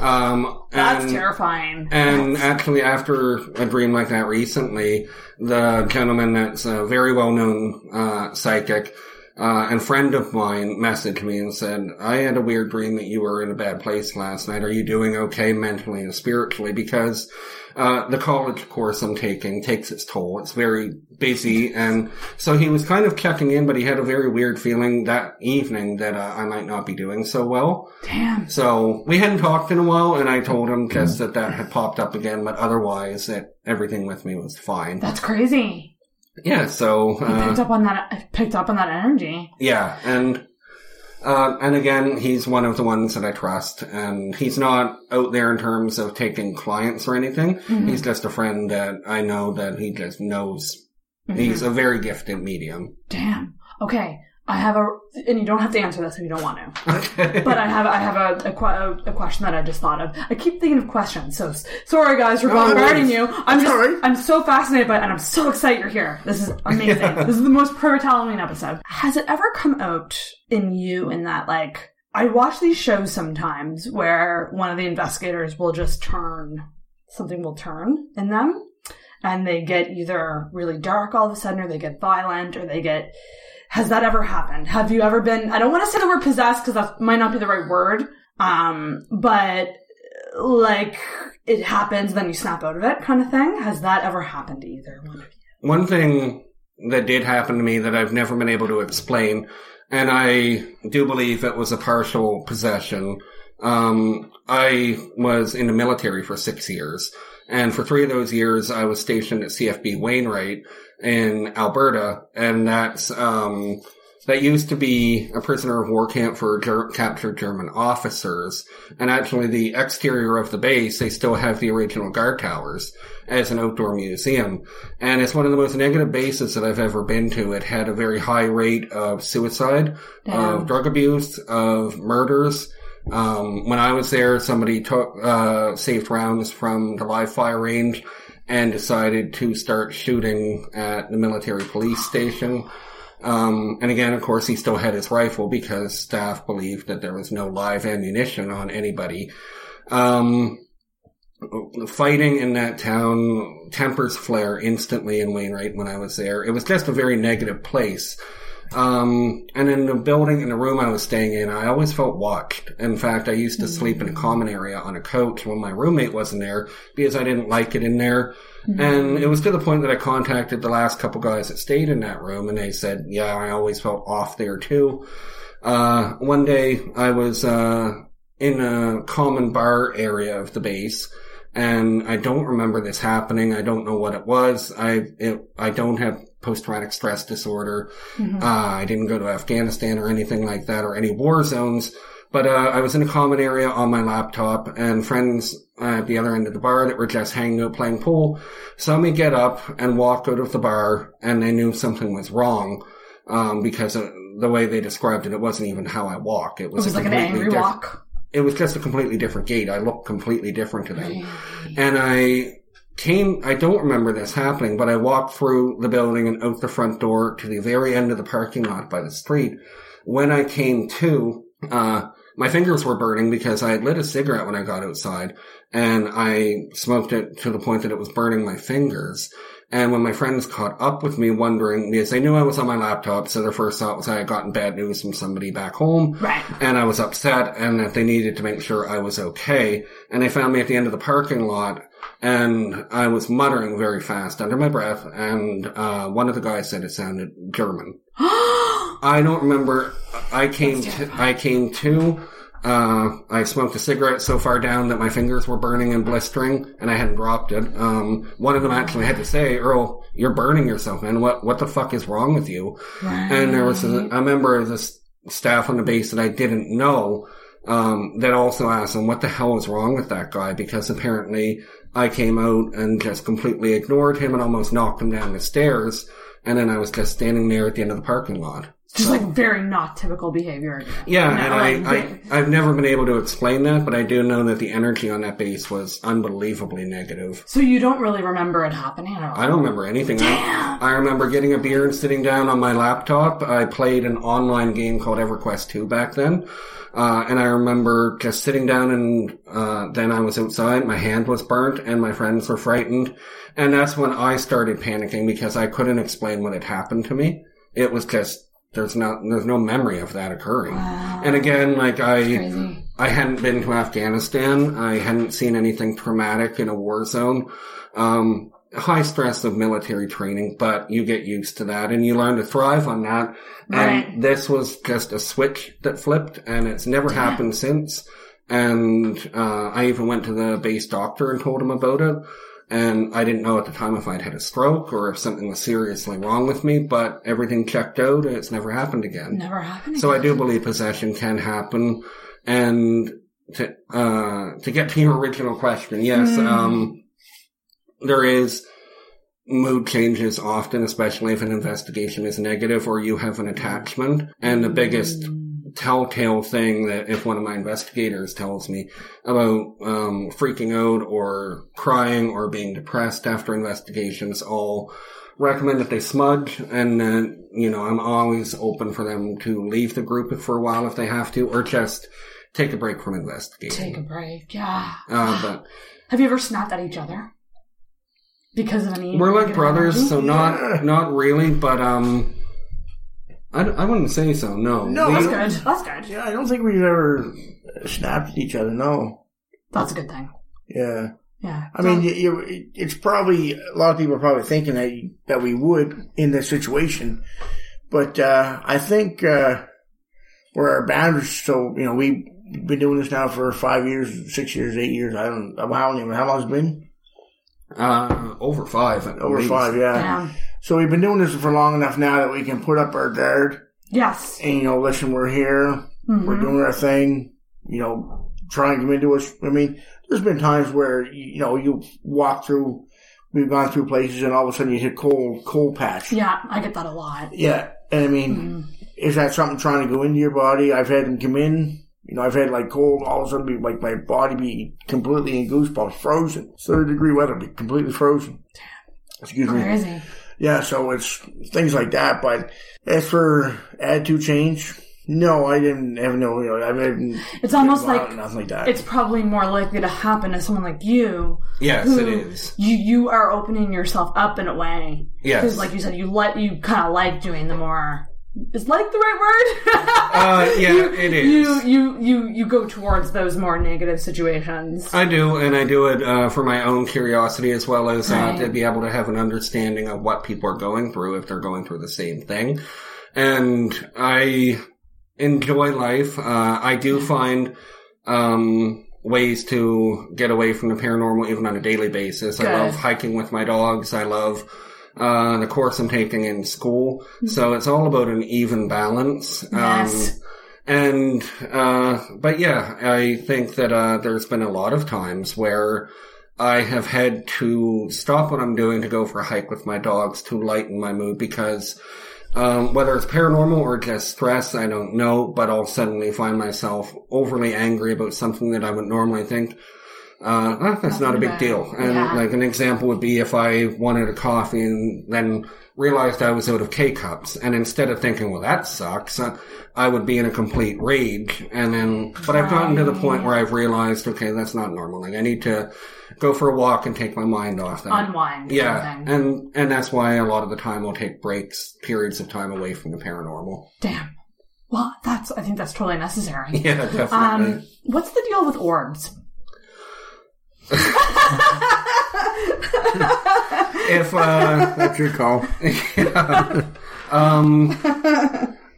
S3: um,
S2: That's
S3: and,
S2: terrifying.
S3: and actually, after a dream like that recently, the gentleman that's a very well known uh, psychic uh, and friend of mine messaged me and said, I had a weird dream that you were in a bad place last night. Are you doing okay mentally and spiritually? Because uh, the college course I'm taking takes its toll. It's very busy. And so he was kind of checking in, but he had a very weird feeling that evening that uh, I might not be doing so well.
S2: Damn.
S3: So we hadn't talked in a while, and I told him just that that had popped up again, but otherwise that everything with me was fine.
S2: That's crazy.
S3: Yeah, so uh,
S2: picked up on that. Picked up on that energy.
S3: yeah, and uh, and again, he's one of the ones that I trust, and he's not out there in terms of taking clients or anything. He's just a friend that I know that he just knows. He's a very gifted medium.
S2: Damn. Okay. I have a, and you don't have to answer this if you don't want to.
S3: Okay.
S2: But I have, I have a, a, a question that I just thought of. I keep thinking of questions, so sorry guys for
S4: No,
S2: bombarding
S4: it's-
S2: you. I'm just,
S4: right.
S2: I'm so fascinated by it, and I'm so excited you're here. This is (laughs) amazing. This is the most perfect Halloween episode. Has it ever come out in you in that like? I watch these shows sometimes where one of the investigators will just turn, something will turn in them, and they get either really dark all of a sudden, or they get violent, or they get has that ever happened? Have you ever been, I don't want to say the word possessed because that might not be the right word. Um, but like it happens, then you snap out of it kind of thing. Has that ever happened to either one of you?
S3: One thing that did happen to me that I've never been able to explain, and I do believe it was a partial possession. Um, I was in the military for six years, and for three of those years, I was stationed at CFB Wainwright in Alberta, and that's um, that used to be a prisoner of war camp for ger- captured German officers. And actually, the exterior of the base, they still have the original guard towers as an outdoor museum. And it's one of the most negative bases that I've ever been to. It had a very high rate of suicide,
S2: Damn.
S3: of drug abuse, of murders. Um, when I was there, somebody took, uh, saved rounds from the live fire range and decided to start shooting at the military police station. Um, and again, of course, he still had his rifle because staff believed that there was no live ammunition on anybody. Um, fighting in that town, tempers flare instantly in Wainwright when I was there. It was just a very negative place. Um, and in the building, in the room I was staying in, I always felt watched. In fact, I used to sleep in a common area on a couch when my roommate wasn't there because I didn't like it in there. And it was to the point that I contacted the last couple guys that stayed in that room and they said, yeah, I always felt off there too. Uh, one day I was, uh, in a common bar area of the base and I don't remember this happening. I don't know what it was. I, it, I don't have post-traumatic stress disorder. Uh, I didn't go to Afghanistan or anything like that or any war zones. But uh, I was in a common area on my laptop, and friends uh, at the other end of the bar that were just hanging out playing pool saw me get up and walk out of the bar, and they knew something was wrong um, because the way they described it, it wasn't even how I walk. It was,
S2: It was like an angry
S3: different-
S2: walk.
S3: it was just a completely different gait. I looked completely different to them. And I came, I don't remember this happening, but I walked through the building and out the front door to the very end of the parking lot by the street. When I came to, uh, my fingers were burning because I had lit a cigarette when I got outside and I smoked it to the point that it was burning my fingers. And when my friends caught up with me wondering, because they knew I was on my laptop, so their first thought was I had gotten bad news from somebody back home
S2: Right.
S3: and I was upset and that they needed to make sure I was okay. And they found me at the end of the parking lot and I was muttering very fast under my breath and, uh, one of the guys said it sounded German. (gasps) I don't remember. I came to, I came to, uh, I smoked a cigarette so far down that my fingers were burning and blistering and I hadn't dropped it. Um, one of them actually had to say, Earl, you're burning yourself, man. What, what the fuck is wrong with you? And there was a, a member of this staff on the base that I didn't know, um, that also asked him, what the hell is wrong with that guy? Because apparently I came out and just completely ignored him and almost knocked him down the stairs. And then I was just standing there at the end of the parking lot.
S2: Just like very not typical behavior.
S3: Yeah, and I, I, I've never been able to explain that, but I do know that the energy on that base was unbelievably negative.
S2: So you don't really remember it happening at all.
S3: I don't remember anything. I, I remember getting a beer and sitting down on my laptop. I played an online game called EverQuest 2 back then. Uh, and I remember just sitting down and, uh, then I was outside, my hand was burnt and my friends were frightened. And that's when I started panicking because I couldn't explain what had happened to me. It was just, there's not, there's no memory of that occurring. And again, like I, I hadn't been to Afghanistan. I hadn't seen anything traumatic in a war zone. Um, high stress of military training, but you get used to that and you learn to thrive on that.
S2: Right.
S3: And this was just a switch that flipped and it's never happened since. And, uh, I even went to the base doctor and told him about it. And I didn't know at the time if I'd had a stroke or if something was seriously wrong with me, but everything checked out and it's never happened again.
S2: Never happened.
S3: So I do believe possession can happen. And to uh to get to your original question, yes,
S2: Mm.
S3: um there is mood changes often, especially if an investigation is negative or you have an attachment. And the biggest telltale thing that if one of my investigators tells me about um, freaking out or crying or being depressed after investigations, I'll recommend that they smudge and then, you know, I'm always open for them to leave the group for a while if they have to or just take a break from investigating.
S2: Take a break. Yeah.
S3: Uh, but
S2: Have you ever snapped at each other? Because of any.
S3: we're like brothers,
S2: energy?
S3: so not, not really, but, um, I, I wouldn't say so, no.
S4: No,
S3: We-
S2: That's good. That's good.
S4: Yeah, I don't think we've ever snapped at each other. No.
S2: That's a good thing.
S4: Yeah.
S2: Yeah.
S4: I mean, you, you, it's probably a lot of people are probably thinking that you, that we would in this situation, but uh, I think uh, where our boundaries. So you know, we've been doing this now for five years, six years, eight years. I don't. know How long? How long has it been?
S3: Uh, over five.
S4: Over
S3: least.
S4: five. Yeah.
S2: Damn.
S4: So we've been doing this for long enough now that we can put up our guard
S2: Yes.
S4: and you know, listen, we're here,
S2: Mhm.
S4: we're doing our thing. You know, trying to come into us. I mean, there's been times where you know you walk through. We've gone through places and all of a sudden you hit cold, cold patch.
S2: Yeah, I get that a lot.
S4: Yeah, and I mean,
S2: Mm-hmm.
S4: is that something trying to go into your body? I've had them come in You know, I've had like cold, all of a sudden be like my body be completely in goosebumps, frozen. Third degree weather, be completely frozen. Excuse me.
S2: Crazy.
S4: Yeah, so it's things like that. But as for attitude change, no, I didn't have no. You know, I didn't.
S2: It's almost like
S4: nothing like that.
S2: it's probably more likely to happen to someone like you.
S3: Yes,
S2: who
S3: it is.
S2: You you are opening yourself up in a way.
S3: Yes.
S2: Because like you said, you let you kind of like doing the more. Is like the right word? (laughs)
S3: Uh, yeah,
S2: you,
S3: it is.
S2: You you you you go towards those more negative situations.
S3: I do, and I do it uh, for my own curiosity as well as uh,
S2: Right.
S3: to be able to have an understanding of what people are going through if they're going through the same thing. And I enjoy life. Uh, I do find um, ways to get away from the paranormal even on a daily basis. I love hiking with my dogs. I love uh, the course I'm taking in school. So it's all about an even balance.
S2: Mm-hmm. Yes.
S3: Um, and, uh, but yeah, I think that, uh, there's been a lot of times where I have had to stop what I'm doing to go for a hike with my dogs to lighten my mood because, um, whether it's paranormal or just stress, I don't know, but I'll suddenly find myself overly angry about something that I would normally think, uh, ah, that's not a big deal. And
S2: Yeah.
S3: like an example would be if I wanted a coffee and then realized I was out of K cups, and instead of thinking, "Well, that sucks," uh, I would be in a complete rage. And then, but I've gotten to the point where I've realized, okay, that's not normal. Like I need to go for a walk and take my mind off that.
S2: Unwind.
S3: Yeah,
S2: thing.
S3: and and that's why a lot of the time I'll take breaks, periods of time away from the paranormal.
S2: Damn. Well, that's I think that's totally necessary. (laughs)
S3: Yeah, definitely.
S2: Um, what's the deal with orbs? (laughs)
S3: if uh,
S4: That's your call. (laughs)
S3: Um,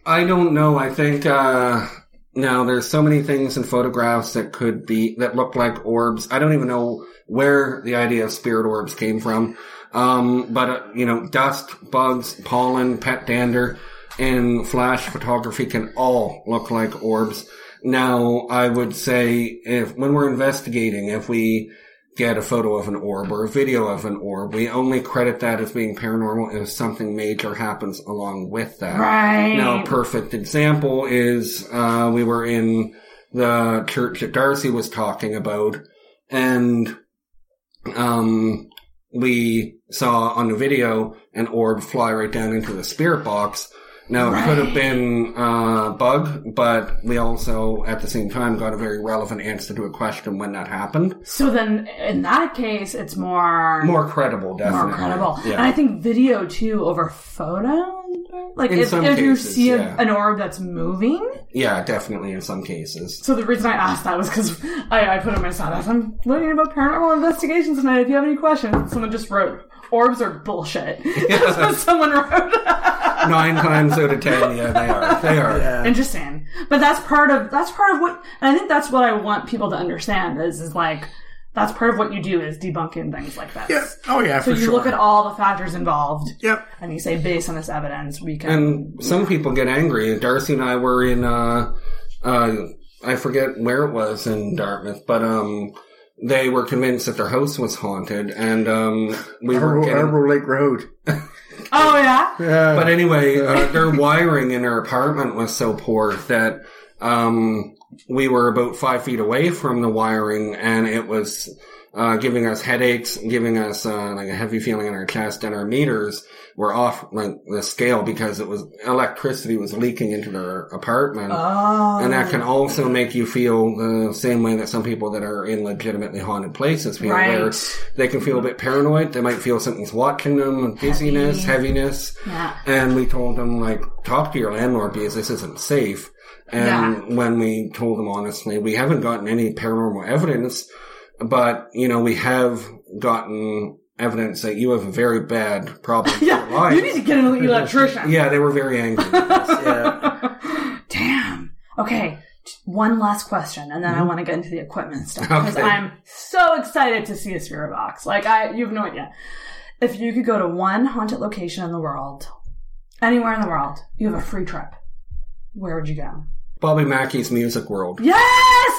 S3: I don't know. I think uh, now there's so many things in photographs that could be that look like orbs. I don't even know where the idea of spirit orbs came from. Um, but uh, you know, dust, bugs, pollen, pet dander, and flash photography can all look like orbs. Now, I would say if when we're investigating, if we get a photo of an orb or a video of an orb, we only credit that as being paranormal if something major happens along with that.
S2: Right.
S3: Now, a perfect example is uh, we were in the church that Darcy was talking about, and um, we saw on the video an orb fly right down into the spirit box. Now, it could have been uh, bug, but we also, at the same time, got a very relevant answer to a question when that happened.
S2: So then, in that case, it's more
S3: More credible, definitely more
S2: credible.
S3: Yeah.
S2: And I think video too over photo. Like
S3: In
S2: if, if you
S3: cases,
S2: see a,
S3: yeah.
S2: an orb that's moving.
S3: yeah, definitely in some cases.
S2: So the reason I asked that was because I, I put in my status. I'm learning about paranormal investigations tonight. If you have any questions, someone just wrote orbs are bullshit. (laughs) That's what someone wrote.
S3: Nine times out of ten, yeah, they are. They are.
S2: Interesting. But that's part of that's part of what and I think that's what I want people to understand is is like that's part of what you do is debunking things like that.
S4: Yeah. Oh yeah,
S2: So
S4: for
S2: you
S4: sure.
S2: look at all the factors involved
S4: Yep.
S2: and you say based on this evidence we can
S3: And some people get angry. Darcy and I were in, uh, uh, I forget where it was in Dartmouth, but, um, they were convinced that their house was haunted, and, um, we were
S4: Albro,
S3: getting,
S4: Albro Lake Road. (laughs)
S2: Oh yeah?
S4: Yeah.
S3: but anyway, uh, their wiring in their apartment was so poor that, um, we were about five feet away from the wiring, and it was, uh, giving us headaches, giving us, uh, like a heavy feeling in our chest, and our meters were off, like, the scale because it was, electricity was leaking into their apartment.
S2: Oh.
S3: And that can also make you feel the same way that some people that are in legitimately haunted places feel,
S2: Right.
S3: where they can feel a bit paranoid. They might feel something's watching them, dizziness, heaviness.
S2: Yeah.
S3: And we told them, like, talk to your landlord because this isn't safe. And when we told them honestly, we haven't gotten any paranormal evidence, but, you know, we have gotten evidence that you have a very bad problem. with (laughs) your
S2: Yeah.
S3: life.
S2: You need to get an electrician.
S3: Yeah, they were very angry. with us. (laughs) Yeah.
S2: Damn. Okay. One last question, and then I want to get into the equipment stuff because
S3: Mm-hmm. Okay.
S2: I'm so excited to see a spirit box. Like I, you have no idea. If you could go to one haunted location in the world, anywhere in the world, you have a free trip. Where would you go?
S3: Bobby Mackey's Music World.
S2: Yes!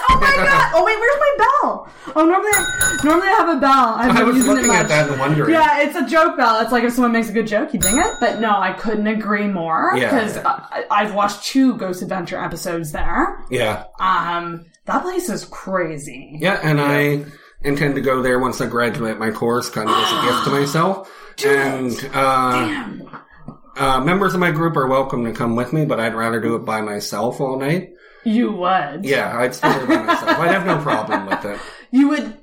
S2: Oh my (laughs) god! Oh wait, where's my bell? Oh, normally, I, normally I have a bell. I've
S3: I was
S2: using
S3: looking
S2: it much.
S3: at that and wondering.
S2: Yeah, it's a joke bell. It's like if someone makes a good joke, you ding it. But no, I couldn't agree more
S3: Yeah.
S2: because I've watched two Ghost Adventure episodes there.
S3: Yeah.
S2: Um, that place is crazy.
S3: Yeah, and I intend to go there once I graduate my course, kind of as a gift to (gasps) myself. and uh, uh, members of my group are welcome to come with me, but I'd rather do it by myself all night.
S2: You would.
S3: Yeah, I'd stay there by myself. I'd have no problem with it. (laughs)
S2: You would.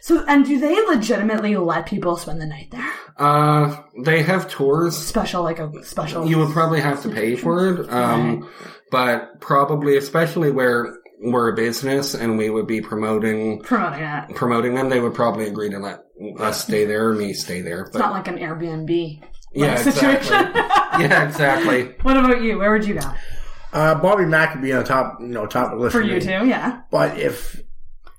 S2: So, and do they legitimately let people spend the night there?
S3: Uh, they have tours.
S2: Special, like a special.
S3: You would probably have to pay for it, um, but probably, especially where we're a business and we would be promoting
S2: promoting it.
S3: promoting them, they would probably agree to let us stay there or me stay there. But
S2: It's not like an Airbnb
S3: yeah, (laughs)
S2: situation.
S3: exactly. yeah, exactly. (laughs)
S2: what about you? Where would you go?
S4: Uh, Bobby Mack would be on top, you know, top of the list
S2: For you too, yeah.
S4: But if,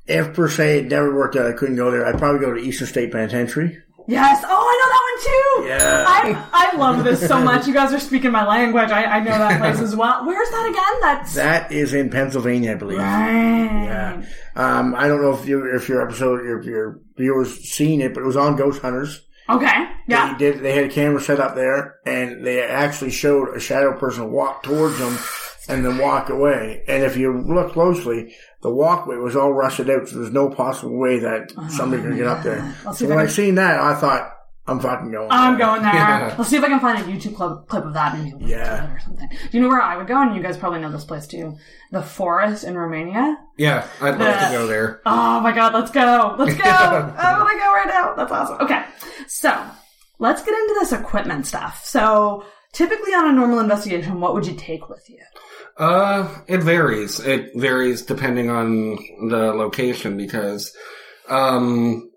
S4: if per se it never worked out, I couldn't go there. I'd probably go to Eastern State Penitentiary.
S2: Yes. Oh, I know that one too.
S4: Yeah.
S2: I, I love this so much. You guys are speaking my language. I, I know that place as well. Where's that again? That's
S4: That is in Pennsylvania, I believe.
S2: right.
S4: Yeah. Um, I don't know if you, if your episode, your, your viewers seen it, but it was on Ghost Hunters.
S2: Okay. Yeah.
S4: They did. They had a camera set up there, and they actually showed a shadow person walk towards them and then walk away. And if you look closely, the walkway was all rusted out, so there's no possible way that somebody could get up there. So when I seen that, I thought, I'm fucking going.
S2: I'm going there.
S3: Yeah.
S2: Let's see if I can find a YouTube clip, clip of that and maybe
S4: Yeah.
S2: or something. Do you know where I would go? And you guys probably know this place too. The forest in Romania.
S3: Yeah, I'd love to go there.
S2: Oh my god, let's go. Let's go. (laughs) I want to go right now. That's awesome. Okay. So, let's get into this equipment stuff. So, typically on a normal investigation, what would you take with you?
S3: Uh, it varies. It varies depending on the location because, um,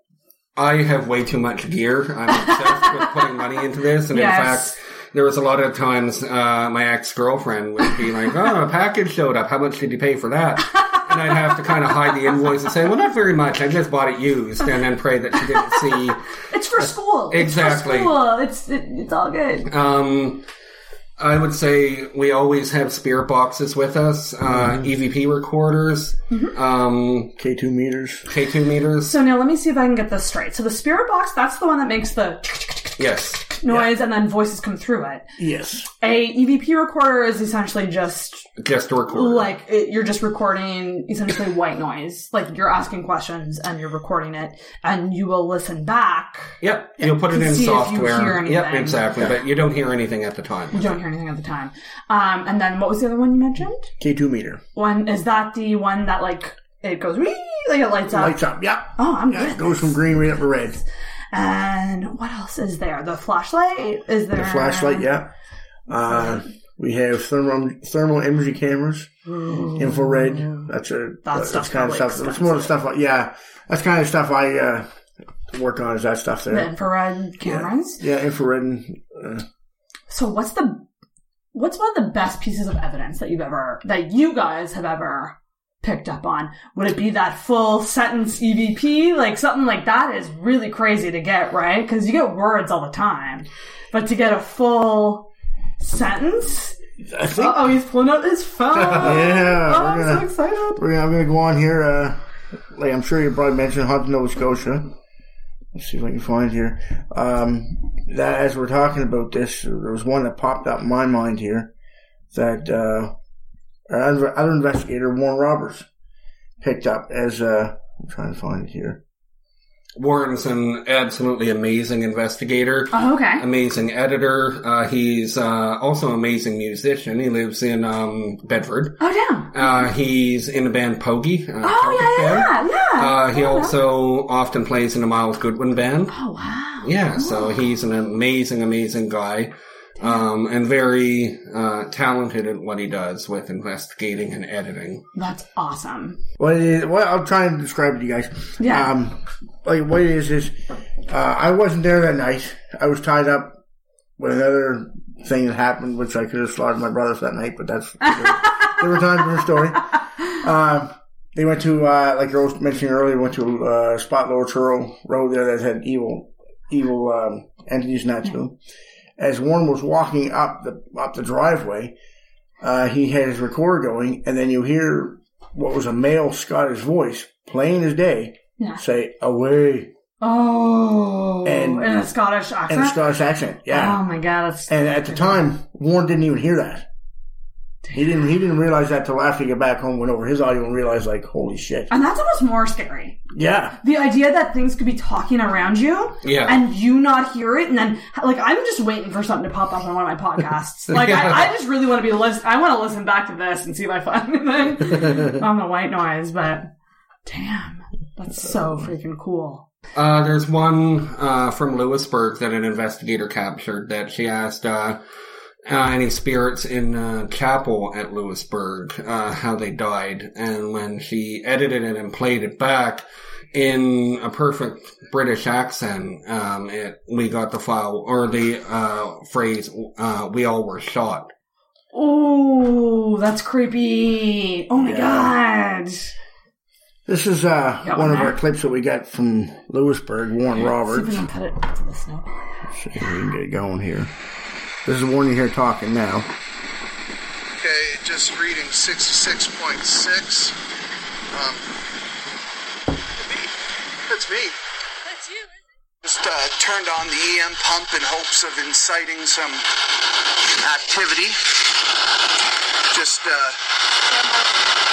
S3: I have way too much gear. I'm obsessed with putting money into this, and
S2: Yes.
S3: in fact, there was a lot of times uh, my ex girlfriend would be like, "Oh, a package showed up. How much did you pay for that?" And I'd have to kind of hide the invoice and say, "Well, not very much. I just bought it used," and then pray that she didn't see. (laughs)
S2: It's for school.
S3: exactly.
S2: It's for school. It's, it, it's all good.
S3: Um, I would say we always have spirit boxes with us, uh, EVP recorders, um,
S4: K2 meters.
S3: K2 meters.
S2: So now let me see if I can get this straight. So the spirit box, that's the one that makes the
S3: Yes.
S2: Noise and then voices come through it.
S4: Yes.
S2: A EVP recorder is essentially just
S3: Just a recorder.
S2: like it, you're just recording essentially (laughs) white noise. Like you're asking questions and you're recording it, and you will listen back.
S3: Yep. You'll put it in
S2: see you
S3: software.
S2: hear
S3: Yep,
S2: anything.
S3: exactly. But you don't hear anything at the time.
S2: You don't hear anything at the time. Um, and then what was the other one you mentioned?
S4: K2 meter.
S2: One is that the one that like it goes wee, like it lights up.
S4: Lights up. Yep.
S2: Oh, I'm
S4: Yeah,
S2: good.
S4: it goes from green right up to red.
S2: And what else is there? The flashlight is there?
S4: The flashlight, yeah. Uh, we have thermal thermal imaging cameras, infrared. That's a that's,
S2: stuff's
S4: kind of stuff. That's more the stuff. Like, yeah, that's kind of stuff I uh, work on. Is that stuff
S2: The
S4: there?
S2: infrared cameras.
S4: Yeah, infrared. And, uh,
S2: So what's the what's one of the best pieces of evidence that you've ever that you guys have ever picked up on? Would it be that full sentence EVP? Like something like that is really crazy to get, right? Because you get words all the time, but to get a full sentence.
S4: I think.
S2: Oh, he's pulling out his phone. (laughs)
S4: Yeah,
S2: oh,
S4: we're
S2: I'm
S4: gonna-
S2: so excited.
S4: We're gonna, I'm going to go on here. Uh, like I'm sure you probably mentioned Hunt, Nova Scotia. Let's see if I can find here. Um, that as we're talking about this, there was one that popped up in my mind here that uh, other investigator, Warren Roberts, picked up as. Uh, I'm trying to find it here.
S3: Warren's an absolutely amazing investigator.
S2: Oh, okay.
S3: Amazing editor. Uh, he's uh, also an amazing musician. He lives in um, Bedford.
S2: Oh, damn.
S3: Uh, he's in the band Pogie. Uh,
S2: Oh,
S3: Celtic
S2: yeah, yeah, yeah.
S3: Uh, he
S2: Yeah.
S3: also often plays in the Myles Goodwyn band.
S2: Oh, wow.
S3: Yeah, so he's an amazing, amazing guy, um, and very uh, talented at what he does with investigating and editing.
S2: That's awesome.
S4: What it is, what I'm trying to describe to you guys.
S2: Yeah.
S4: Um, like what it is is, uh, I wasn't there that night. I was tied up with another thing that happened, which I could have slaughtered my brothers that night, but that's (laughs) different time, different story. Um, they went to, uh, like I was mentioning earlier, went to uh, spot Lower Truro Road there that had evil, evil um, entities in that too. As Warren was walking up the up the driveway, uh, he had his recorder going, and then you hear what was a male Scottish voice plain as day
S2: Yeah.
S4: say "away"
S2: Oh,
S4: And-
S2: in a Scottish accent.
S4: in a Scottish accent. Yeah,
S2: Oh my god,
S4: and at the time, Warren didn't even hear that. He didn't. He didn't realize that till after he got back home, went over his audio, and realized like, "Holy shit!"
S2: and that's almost more scary.
S4: Yeah,
S2: The idea that things could be talking around you,
S3: Yeah.
S2: and you not hear it, and then like I'm just waiting for something to pop up on one of my podcasts. (laughs) Like I, I just really want to be listen. I want to listen back to this and see if I find (laughs) anything (laughs) on the white noise. But damn, that's so freaking cool.
S3: Uh, there's one uh, from Louisbourg that an investigator captured that she asked uh, uh, any spirits in uh, chapel at Louisbourg uh, how they died, and when she edited it and played it back in a perfect British accent, um, it we got the file or the uh, phrase uh, "we all were shot."
S2: Oh, that's creepy. Oh my
S4: Yeah.
S2: god.
S4: this is uh,
S2: Yeah,
S4: one of our clips that we got from Louisbourg. Warren
S2: See if
S4: Roberts.
S2: we can cut it to the snow.
S4: See if we can get going here. This is Warren you hear talking now.
S5: Okay, just reading 66.6. Um, me. That's me.
S6: That's you.
S5: Just uh, turned on the EM pump in hopes of inciting some activity. Just, uh.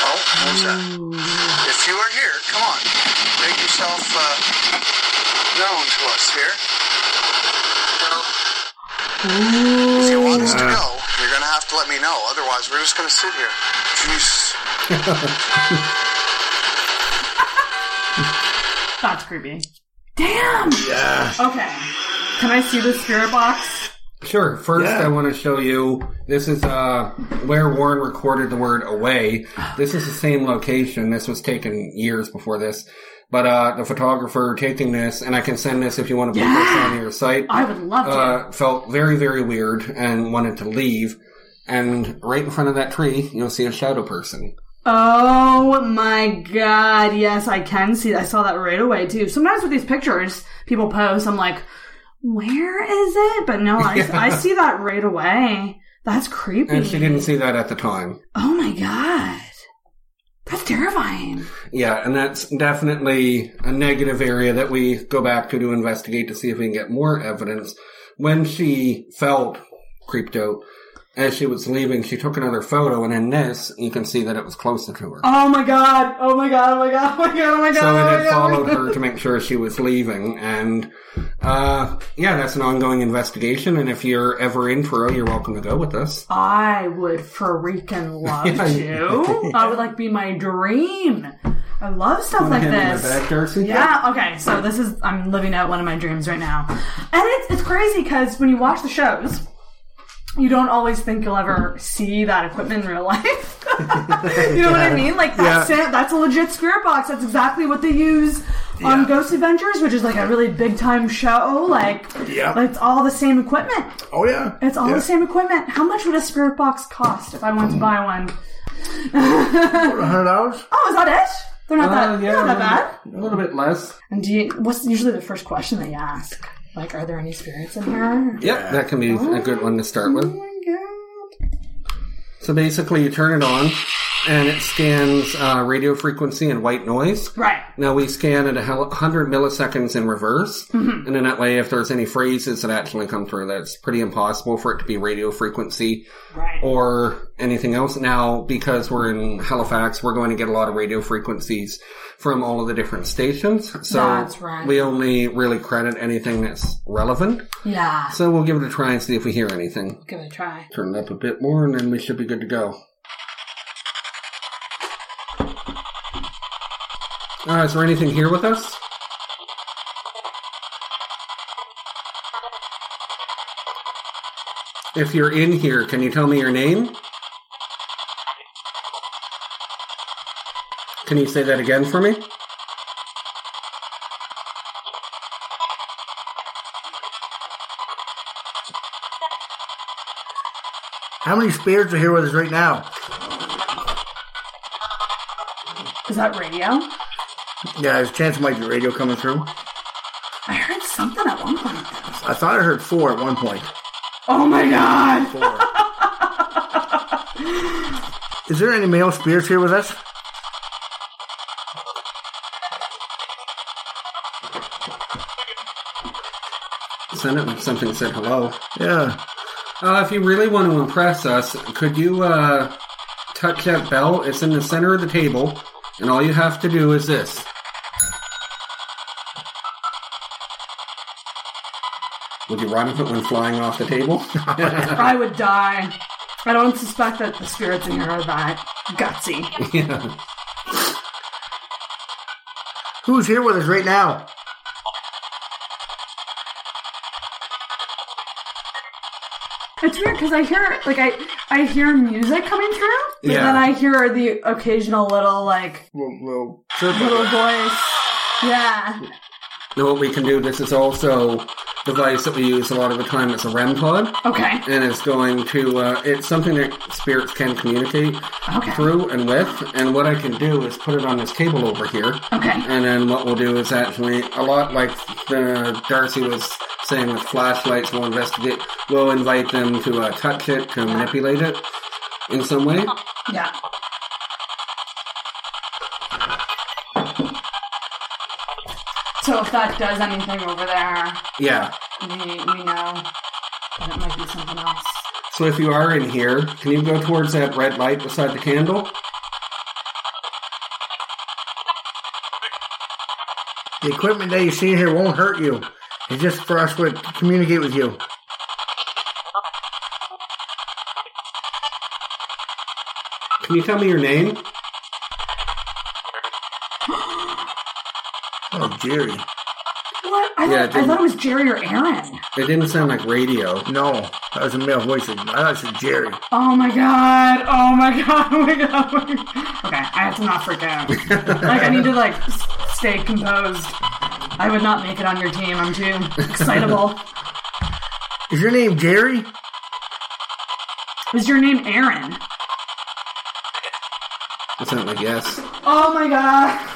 S5: Oh, what was that? If you are here, come on. Make yourself uh, known to us here. If you want us to go, you're going to have to let me know. Otherwise, we're just going to sit here. Jeez. (laughs)
S2: That's creepy. Damn.
S4: Yeah.
S2: Okay. Can I see the spirit box?
S3: Sure. First,
S4: Yeah.
S3: I want to show you. This is uh, where Warren recorded the word "away." This is the same location. This was taken years before this, but uh, the photographer taking this, and I can send this if you want to put this on your site.
S2: I would love to.
S3: Uh, felt very, very weird and wanted to leave. And right in front of that tree, you'll see a shadow person.
S2: oh my god. Yes, I can see. I saw that right away too. Sometimes with these pictures people post, I'm like, where is it? But no, I, (laughs) I see that right away. That's creepy.
S3: And she didn't see that at the time.
S2: Oh my god. That's terrifying.
S3: Yeah, and that's definitely a negative area that we go back to to investigate to see if we can get more evidence. When she felt creeped out, as she was leaving, she took another photo, and in this, you can see that it was closer to her.
S2: Oh my god. Oh my god. Oh my god. (laughs) Oh my god. Oh my god.
S3: So
S2: oh
S3: it had
S2: god, oh
S3: followed
S2: god.
S3: her to make sure she was leaving, and uh, yeah, that's an ongoing investigation. And if you're ever in Truro, you're welcome to go with us.
S2: I would freaking love (laughs) to. That would like be my dream. I love stuff like
S3: Hand on my
S2: this.
S3: back,
S2: Yeah. Okay. So this is I'm living out one of my dreams right now, and it's it's crazy because when you watch the shows, you don't always think you'll ever see that equipment in real life. (laughs) you know what I mean? Like that's it. That's a legit spirit box. That's exactly what they use on
S4: Yeah.
S2: Ghost Adventures, which is like a really big time show. Like,
S4: Yeah.
S2: it's all the same equipment.
S4: Oh yeah.
S2: It's all
S4: yeah.
S2: the same equipment. How much would a spirit box cost if I wanted to buy one?
S4: hundred dollars. (laughs)
S2: Oh, is that it? They're not
S3: Uh,
S2: that.
S3: yeah,
S2: not that bad.
S3: A little bit less.
S2: And do you? What's usually the first question that you ask? Like, are there any spirits in here?
S3: Yep, that can be a good one to start with.
S2: Oh my god.
S3: So basically, you turn it on, and it scans uh, radio frequency and white noise.
S2: Right.
S3: Now we scan at a 100 milliseconds in reverse,
S2: Mm-hmm.
S3: and in that way, if there's any phrases that actually come through, that's pretty impossible for it to be radio frequency
S2: Right.
S3: or anything else. Now, because we're in Halifax, we're going to get a lot of radio frequencies from all of the different stations. So
S2: That's right.
S3: we only really credit anything that's relevant.
S2: Yeah.
S3: So we'll give it a try and see if we hear anything.
S2: Give it a try.
S3: Turn it up a bit more, and then we should be good to go. Uh, is there anything here with us? If you're in here, can you tell me your name? Can you say that again for me?
S4: How many spirits are here with us right now?
S2: Is that radio?
S4: Yeah, there's a chance it might be radio coming through.
S2: I heard something at one point.
S4: I thought I heard four at one point.
S2: Oh my god.
S4: Four. Is there any male spirits here with us?
S3: Send it something that said hello.
S4: Yeah.
S3: Uh, if you really want to impress us, could you uh, touch that bell? It's in the center of the table, and all you have to do is this. Would you run if it went flying off the table? (laughs)
S2: I would die. I don't suspect that the spirits in here are that gutsy.
S3: yeah. (laughs)
S4: Who's here with us right now?
S2: It's weird because I hear like I I hear music coming through, but
S3: Yeah.
S2: then I hear the occasional little like
S4: Little, little
S2: little voice. Yeah.
S3: Now what we can do, this is also device that we use a lot of the time. It's a REM pod,
S2: Okay.
S3: and it's going to, uh, it's something that spirits can communicate
S2: Okay.
S3: through and with. And what I can do is put it on this table over here.
S2: Okay.
S3: And then what we'll do is actually, a lot like uh, Darcy was saying with flashlights, we'll investigate, we'll invite them to uh, touch it, to manipulate it in some way.
S2: Yeah. So if that does anything over there,
S3: Yeah.
S2: we, we know that it might be something else.
S3: So if you are in here, can you go towards that red light beside the candle?
S4: The equipment that you see here won't hurt you. It's just for us to communicate with you.
S3: Can you tell me your name?
S4: Jerry.
S2: What? I,
S3: Yeah,
S2: thought, I thought it was Jerry or Aaron.
S3: It didn't sound like radio.
S4: No, that was a male voice. I thought it said Jerry.
S2: Oh my god! Oh my (laughs) god! Oh my god! Oh my god. Okay, I have to not freak out. like I need to like stay composed. I would not make it on your team. I'm too excitable.
S4: Is your name Jerry?
S2: Is your name Aaron?
S3: It sounded like yes.
S2: Oh my god!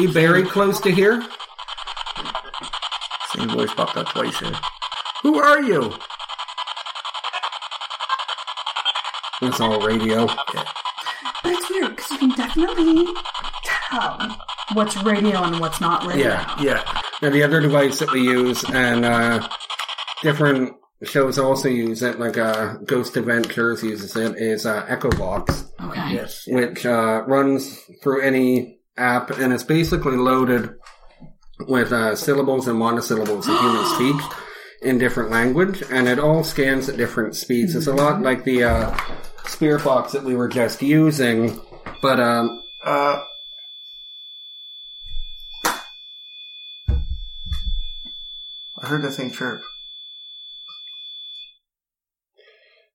S3: Are you very close to here?
S4: Same voice popped up twice here. Who are you?
S3: That's all radio.
S2: But it's weird because you can definitely tell what's radio and what's not radio.
S3: Yeah.
S4: Yeah.
S3: Now the other device that we use, and uh, different shows also use it, like uh, Ghost Adventures uses it, is uh, EchoVox,
S2: Okay.
S4: Yes.
S3: which uh, runs through any app, and it's basically loaded with uh, syllables and monosyllables that humans (gasps) speak in different language, and it all scans at different speeds. It's a lot like the uh, Box that we were just using, but um,
S4: Uh. I heard the thing chirp.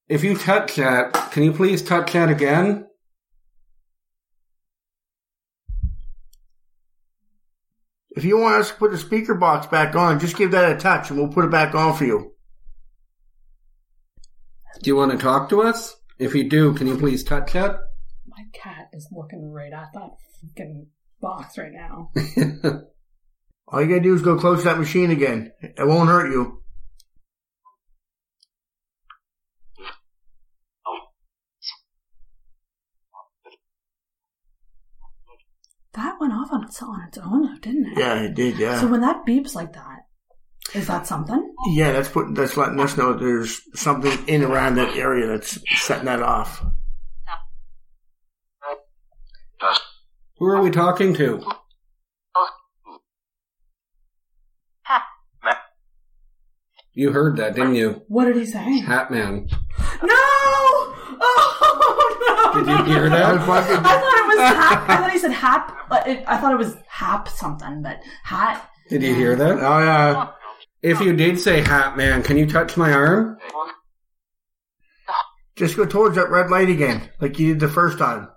S3: if you touch that, can you please touch that again?
S4: If you want us to put the speaker box back on, just give that a touch and we'll put it back on for you.
S3: Do you want to talk to us? If you do, can you please touch that?
S2: My cat is looking right at that fucking box right now. (laughs)
S4: All you gotta do is go close to that machine again. It won't hurt you.
S2: That went off on its on its own didn't it?
S4: Yeah, it did, yeah.
S2: So when that beeps like that, is that something?
S4: yeah, that's putting that's letting us know there's something in around that area that's setting that off.
S3: Who are we talking to? You heard that, didn't you?
S2: What did he say?
S3: Hat Man.
S2: No! Oh no!
S3: Did you hear
S4: That
S3: that?
S4: fucking-
S2: I thought it was hap. I thought he said hap. but it- I thought it was hap something, but hat.
S3: Did you hear that?
S4: Oh yeah.
S3: If you did say Hat Man, can you touch my arm?
S4: Just go towards that red light again, like you did the first time.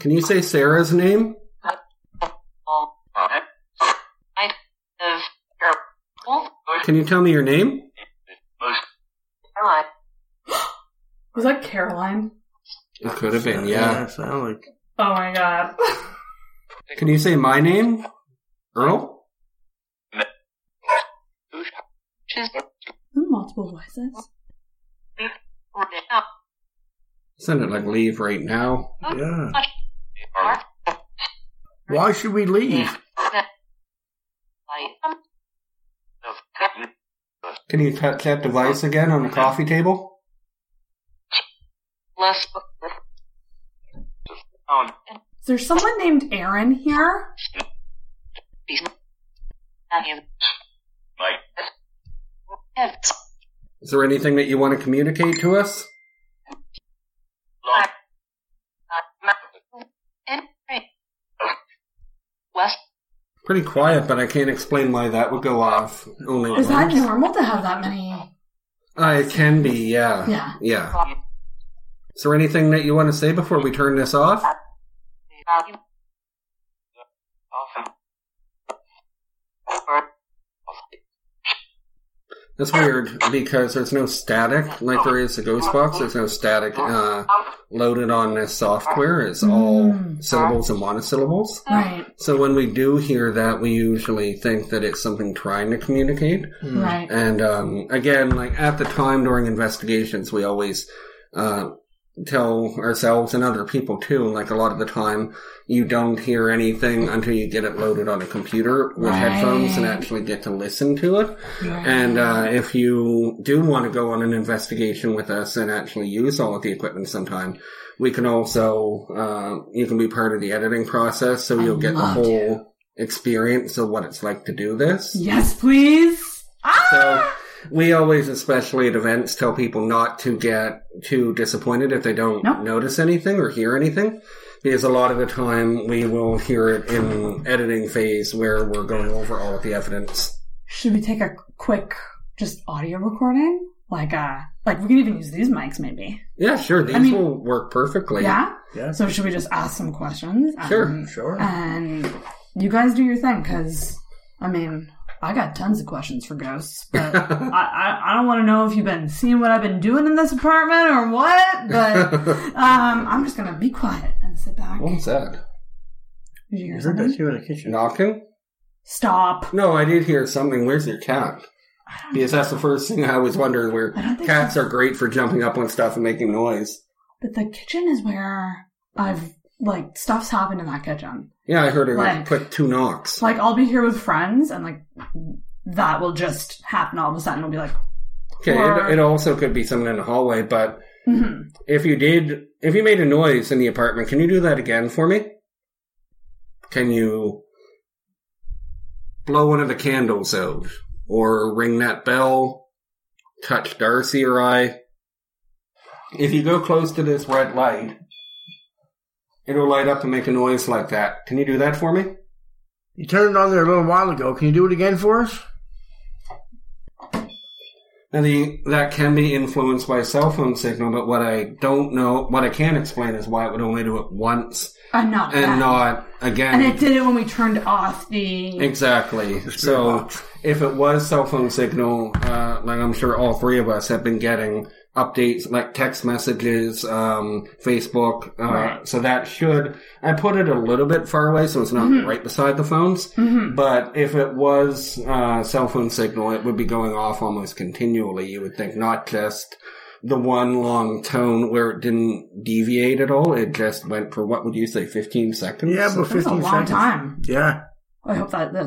S3: Can you say Sarah's name? Can you tell me your name?
S2: Was that Caroline?
S3: It could have been, yeah.
S4: sound like
S2: Oh my god. (laughs)
S3: Can you say my name? Earl?
S2: Multiple voices.
S3: Send it like leave right now.
S4: Yeah. Why should we leave?
S3: Can you touch that device again on the coffee table?
S2: Is there someone named Aaron here?
S3: Is there anything that you want to communicate to us? Pretty quiet, but I can't explain why that would go off. Only
S2: Is that normal to have that many?
S3: Uh, it can be, yeah.
S2: Yeah.
S3: Yeah. Is there anything that you want to say before we turn this off? That's weird because there's no static like there is a ghost box. There's no static uh, loaded on this software. It's all
S2: Mm.
S3: syllables and monosyllables.
S2: Right,
S3: So when we do hear that, we usually think that it's something trying to communicate.
S2: right.
S3: And um, again, like at the time during investigations, we always uh, tell ourselves and other people too. Like a lot of the time, you don't hear anything until you get it loaded on a computer with
S2: Right.
S3: headphones and actually get to listen to it. And uh, if you do want to go on an investigation with us and actually use all of the equipment sometime, we can also uh, you can be part of the editing process, so you'll get the whole experience of what it's like to do this.
S2: Yes, please. Ah!
S3: So we always, especially at events, tell people not to get too disappointed if they don't
S2: Nope.
S3: notice anything or hear anything. Because a lot of the time we will hear it in editing phase where we're going over all of the evidence.
S2: Should we take a quick, just audio recording? Like, uh, like we can even use these mics, maybe.
S3: Yeah, sure. These
S2: mean-
S3: will work perfectly.
S2: Yeah.
S4: Yeah.
S2: So should we just ask some questions?
S3: Sure.
S2: Um,
S4: Sure.
S2: And you guys do your thing, because I mean, I got tons of questions for ghosts, (laughs) but I, I, I don't want to know if you've been seeing what I've been doing in this apartment or what. But (laughs) um, I'm just gonna be quiet and sit back.
S3: What was that?
S2: Did you hear
S4: I heard that
S2: something?
S4: too in the kitchen.
S3: Knocking?
S2: Stop.
S3: No, I did hear something. Where's your cat?
S2: I don't
S3: Because that's the first thing I was wondering where
S2: I don't
S3: cats are great for jumping up on stuff and making noise.
S2: But the kitchen is where I've like stuff's happened in that kitchen.
S3: Yeah, I heard her
S2: Like-
S3: put two knocks.
S2: Like I'll be here with friends and like that will just happen all of a sudden. We'll be like,
S3: Okay, it, it also could be someone in the hallway, but
S2: hmm
S3: If you did, if you made a noise in the apartment, can you do that again for me? Can you blow one of the candles out? Or ring that bell? Touch Darcy or I? If you go close to this red light, it'll light up and make a noise like that. Can you do that for me?
S4: You turned it on there a little while ago. Can you do it again for us?
S3: And the, that can be influenced by cell phone signal, but what I don't know, what I can't explain is why it would only do it once
S2: and not
S3: and
S2: that.
S3: not again.
S2: And it did it when we turned off the.
S3: Exactly. So if it was cell phone signal, uh, like I'm sure all three of us have been getting updates like text messages, um, Facebook. Uh,
S2: Right.
S3: So that should, I put it a little bit far away so it's not
S2: Mm-hmm.
S3: right beside the phones. But if it was, uh, cell phone signal, it would be going off almost continually. You would think not just the one long tone where it didn't deviate at all. It just went for what would you say, 15 seconds?
S4: Yeah, but
S2: That was a
S4: 15
S2: long
S4: seconds.
S2: time.
S4: Yeah.
S2: I hope that. that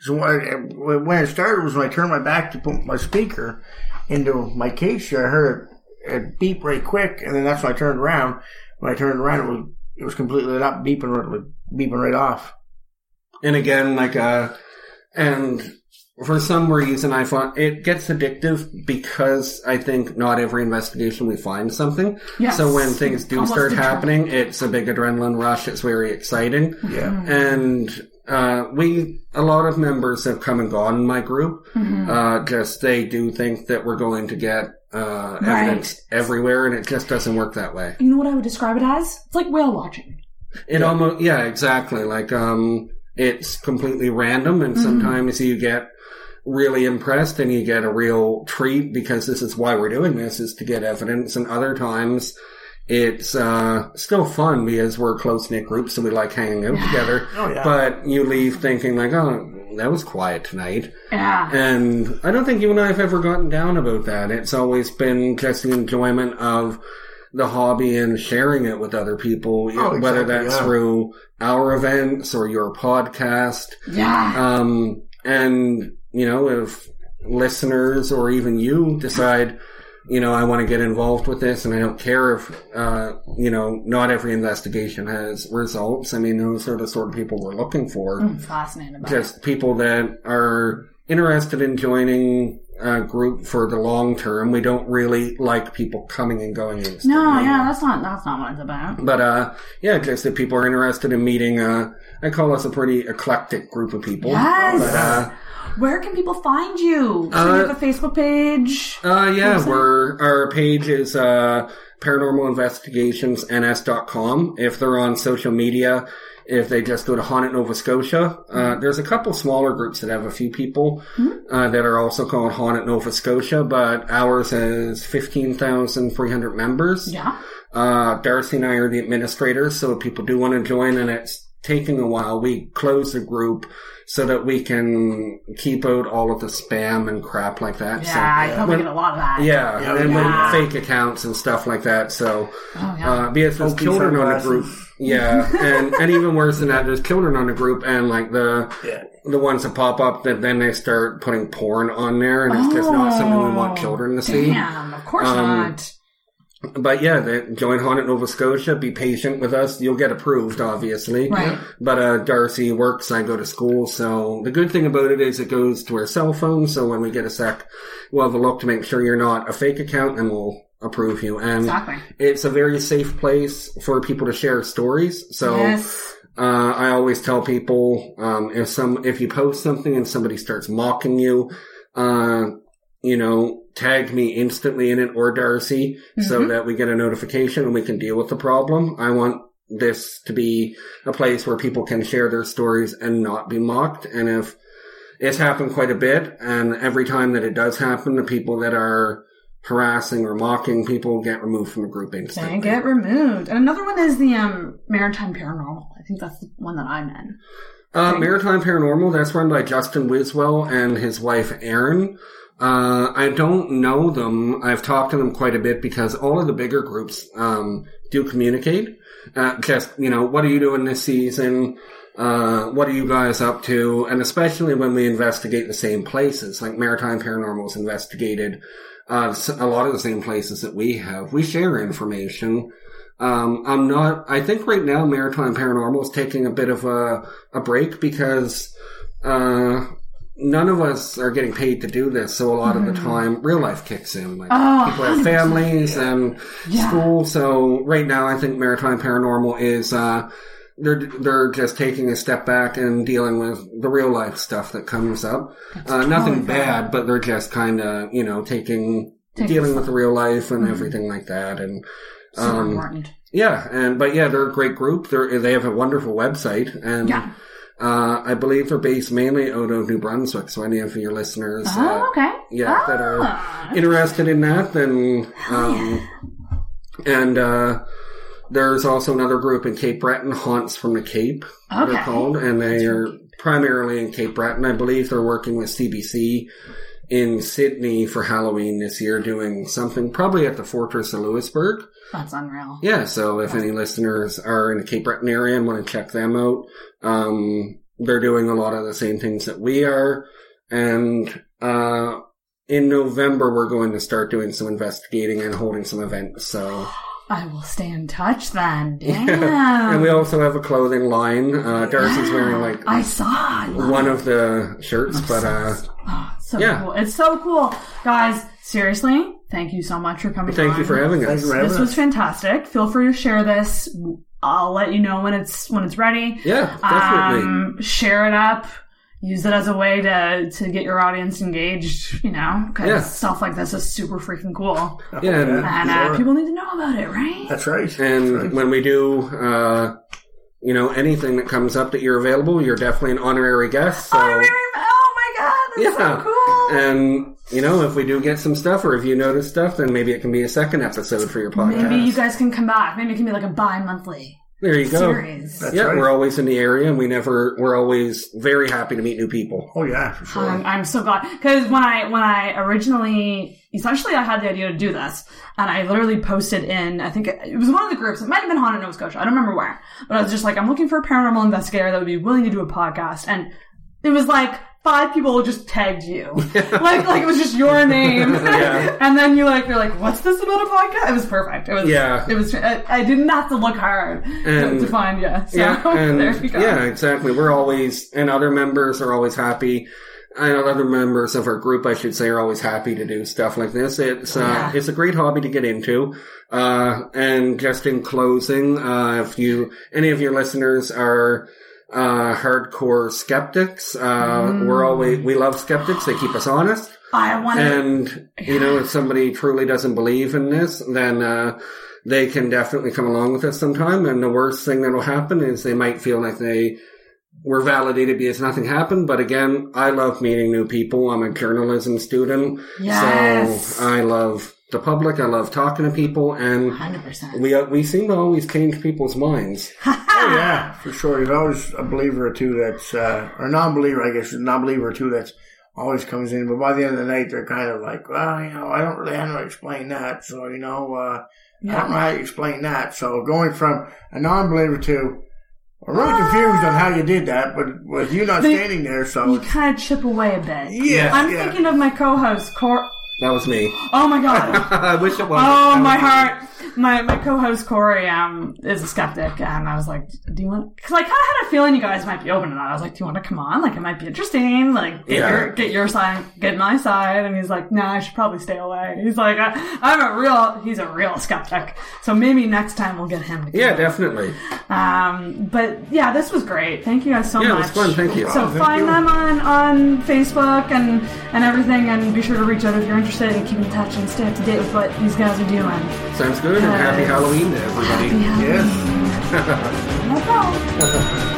S4: So when when it started was when I turned my back to put my speaker into my case here. I heard it, it beep right quick, and then that's when I turned around. When I turned around, it was it was completely lit up, beeping right, beeping right off.
S3: And again, like, uh, and for some reason I find it gets addictive because I think not every investigation we find something.
S2: Yes.
S3: So when things do
S2: Almost
S3: start happening, it's a big adrenaline rush. It's very exciting.
S4: Yeah.
S3: And, uh, we, a lot of members have come and gone in my group.
S2: Mm-hmm.
S3: Uh, just they do think that we're going to get, uh, evidence everywhere and it just doesn't work that way.
S2: you know what I would describe it as? It's like whale watching.
S3: It almost, yeah, exactly. Like, um, it's completely random and sometimes you get really impressed and you get a real treat because this is why we're doing this is to get evidence and other times it's, uh, still fun because we're a close knit group so we like hanging out together.
S4: Oh, yeah.
S3: But you leave thinking like, oh, that was quiet tonight.
S2: Yeah.
S3: And I don't think you and I have ever gotten down about that. It's always been just the enjoyment of the hobby and sharing it with other people,
S4: Oh,
S3: whether
S4: exactly,
S3: that's
S4: yeah.
S3: through our events or your podcast.
S2: Yeah.
S3: Um, and, you know, if listeners or even you decide, you know, I want to get involved with this and I don't care if, uh, you know, not every investigation has results. I mean, those are the sort of people we're looking for.
S2: I'm fascinated about it.
S3: Just people that are interested in joining a group for the long term. We don't really like people coming and going. And
S2: No, yeah, that's not that's not what it's about.
S3: But uh, yeah, just if people are interested in meeting, uh, I call us a pretty eclectic group of people.
S2: Yes.
S3: But, uh,
S2: Where can people find you?
S3: Uh,
S2: you have a Facebook page.
S3: uh, yeah, we're our page is uh, paranormalinvestigationsns.com. If they're on social media, if they just go to Haunted Nova Scotia, uh, there's a couple smaller groups that have a few people uh, that are also called Haunted Nova Scotia, but ours has fifteen thousand three hundred members.
S2: Yeah.
S3: Uh, Darcy and I are the administrators, so if people do want to join and it's taking a while, we close the group so that we can keep out all of the spam and crap like that.
S2: Yeah,
S3: so,
S2: I probably
S3: when-
S2: get a lot of that.
S3: yeah,
S4: Yeah,
S3: and
S2: yeah.
S3: fake accounts and stuff like that. So,
S2: Oh, yeah.
S3: uh, because there's children on the group. Yeah, (laughs) and, and even worse than that, there's children on the group, and like the
S4: Yeah.
S3: the ones that pop up that then they start putting porn on there, and it's just not something we want
S2: Oh,
S3: children to see.
S2: Damn, of course
S3: Um,
S2: not.
S3: But yeah, they, join Haunted Nova Scotia. Be patient with us. You'll get approved, obviously.
S2: Right.
S3: But uh, Darcy works. I go to school. So the good thing about it is it goes to our cell phone. So when we get a sec, we'll have a look to make sure you're not a fake account, and we'll approve you. And
S2: Exactly.
S3: it's a very safe place for people to share stories. So
S2: yes.
S3: uh, I always tell people um, if some if you post something and somebody starts mocking you, uh, you know, tag me instantly in it or Darcy so
S2: Mm-hmm.
S3: that we get a notification and we can deal with the problem. I want this to be a place where people can share their stories and not be mocked. And if it's happened quite a bit, and every time that it does happen, the people that are harassing or mocking people get removed from the group instantly.
S2: They get removed. And another one is the um Maritime Paranormal. I think that's the one that I'm in.
S3: Uh, Maritime Paranormal, that's run by Justin Wiswell and his wife Erin. Uh, I don't know them. I've talked to them quite a bit because all of the bigger groups, um, do communicate. Uh, just, you know, what are you doing this season? Uh, what are you guys up to? And especially when we investigate the same places, like Maritime Paranormal's investigated, uh, a lot of the same places that we have. We share information. Um, I'm not, I think right now Maritime Paranormal is taking a bit of a, a break because, uh, none of us are getting paid to do this. So a lot of the time real life kicks in. Like
S2: Oh,
S3: people have families and
S2: Yeah.
S3: school. So right now I think Maritime Paranormal is, uh, they're, they're just taking a step back and dealing with the real life stuff that comes up. Uh, nothing
S2: totally fair.
S3: bad, but they're just kind of, you know, taking,
S2: Taking
S3: dealing with the real life and everything like that. And,
S2: Super
S3: um,
S2: important.
S3: yeah, and but yeah, they're a great group. They're they have a wonderful website, and
S2: Yeah.
S3: Uh, I believe they're based mainly out of New Brunswick. So any of your listeners, uh,
S2: Oh, okay.
S3: yeah, that are
S2: Ah.
S3: interested in that, then um, and uh, there's also another group in Cape Breton, Haunts from the Cape.
S2: Okay.
S3: They're called, and they are primarily in Cape Breton. I believe they're working with CBC in Sydney for Halloween this year, doing something probably at the Fortress of Louisbourg.
S2: That's unreal.
S3: Yeah, so if any listeners are in the Cape Breton area and want to check them out, um, they're doing a lot of the same things that we are. And, uh, in November, we're going to start doing some investigating and holding some events. So,
S2: I will stay in touch then. (laughs) Damn.
S3: and we also have a clothing line. Uh, Darcy's wearing like
S2: I saw. I love
S3: one of the shirts, but, uh,
S2: Oh, it's so
S3: Yeah.
S2: cool. It's so cool. Guys, seriously, thank you so much for coming
S3: thank
S2: on.
S3: you for having us.
S4: you for having
S2: This
S4: us.
S2: was fantastic. Feel free to share this. I'll let you know when it's when it's ready.
S3: Yeah, definitely.
S2: Um, share it up. Use it as a way to to get your audience engaged. You know, because
S3: Yeah.
S2: stuff like this is super freaking cool,
S3: yeah, and,
S2: and uh,
S4: Sure.
S2: people need to know about it, right?
S4: That's right.
S3: And
S4: That's right.
S3: when we do, uh, you know, anything that comes up that you're available, you're definitely an honorary guest. So,
S2: Honorary- oh my god, that's
S3: yeah.
S2: so cool.
S3: And, you know, if we do get some stuff or if you notice stuff, then maybe it can be a second episode for your podcast.
S2: Maybe you guys can come back. Maybe it can be like a bi-monthly.
S3: There you go.
S2: series.
S4: That's
S3: yeah,
S4: right.
S3: we're always in the area, and we never. We're always very happy to meet new people.
S4: Oh yeah, for sure.
S2: I'm, I'm so glad because when I when I originally essentially I had the idea to do this and I literally posted in I think it, it was one of the groups it might have been Haunted Nova Scotia I don't remember where but I was just like I'm looking for a paranormal investigator that would be willing to do a podcast and it was like five people just tagged you (laughs) like like it was just your name (laughs)
S3: Yeah.
S2: and then you like you're like what's this about a podcast it was perfect it was
S3: Yeah.
S2: it was I, I didn't have to look hard
S3: And-
S2: to find you so
S3: yeah, (laughs) and
S2: there you go
S3: yeah, exactly. We're always, and other members are always happy. And other members of our group, I should say, are always happy to do stuff like this. It's uh,
S2: Yeah.
S3: it's a great hobby to get into. Uh, and just in closing, uh, if you any of your listeners are uh, hardcore skeptics, uh,
S2: Mm.
S3: we're always we love skeptics. They keep us honest.
S2: I want
S3: And you know, if somebody truly doesn't believe in this, then uh, they can definitely come along with us sometime. And the worst thing that'll happen is they might feel like they were validated because nothing happened. But again, I love meeting new people. I'm a journalism student,
S2: Yes.
S3: so I love the public. I love talking to people, and
S2: 100%
S3: we uh, we seem to always change people's minds. (laughs)
S4: Oh yeah, for sure. There's always a believer or two that's uh, or non-believer, I guess, a non-believer or two that's always comes in. But by the end of the night, they're kind of like, well, you know, I don't really know how to explain that. So you know, uh, I don't know how to explain that. So going from a non-believer to I'm really confused on how you did that, but with you not
S2: They-
S4: standing there, so
S2: you kind of chip away a bit.
S4: yeah,
S2: I'm
S4: yeah.
S2: thinking of my co-host, Cor.
S3: That was me.
S2: Oh my god. (laughs)
S3: I wish it was.
S2: Oh my heart. My my co-host Corey um is a skeptic, and I was like, "Do you want?" Because I kind of had a feeling you guys might be open to that. I was like, "Do you want to come on? Like, it might be interesting. Like, get
S3: Yeah.
S2: your get your side, get my side." And he's like, "Nah, I should probably stay away." He's like, I, "I'm a real. He's a real skeptic. So maybe next time we'll get him." To
S3: Yeah,
S2: on.
S3: definitely.
S2: Um, but yeah, this was great. Thank you guys so
S3: Yeah, it
S2: much.
S3: was fun. Thank you.
S2: So
S4: Oh,
S2: find
S4: you.
S2: them on, on Facebook and, and everything, and be sure to reach out if you're interested and keep in touch and stay up to date with what these guys are doing.
S3: Sounds good. And happy Halloween to everybody.
S2: Happy
S4: yes.
S2: Halloween. (laughs) No problem.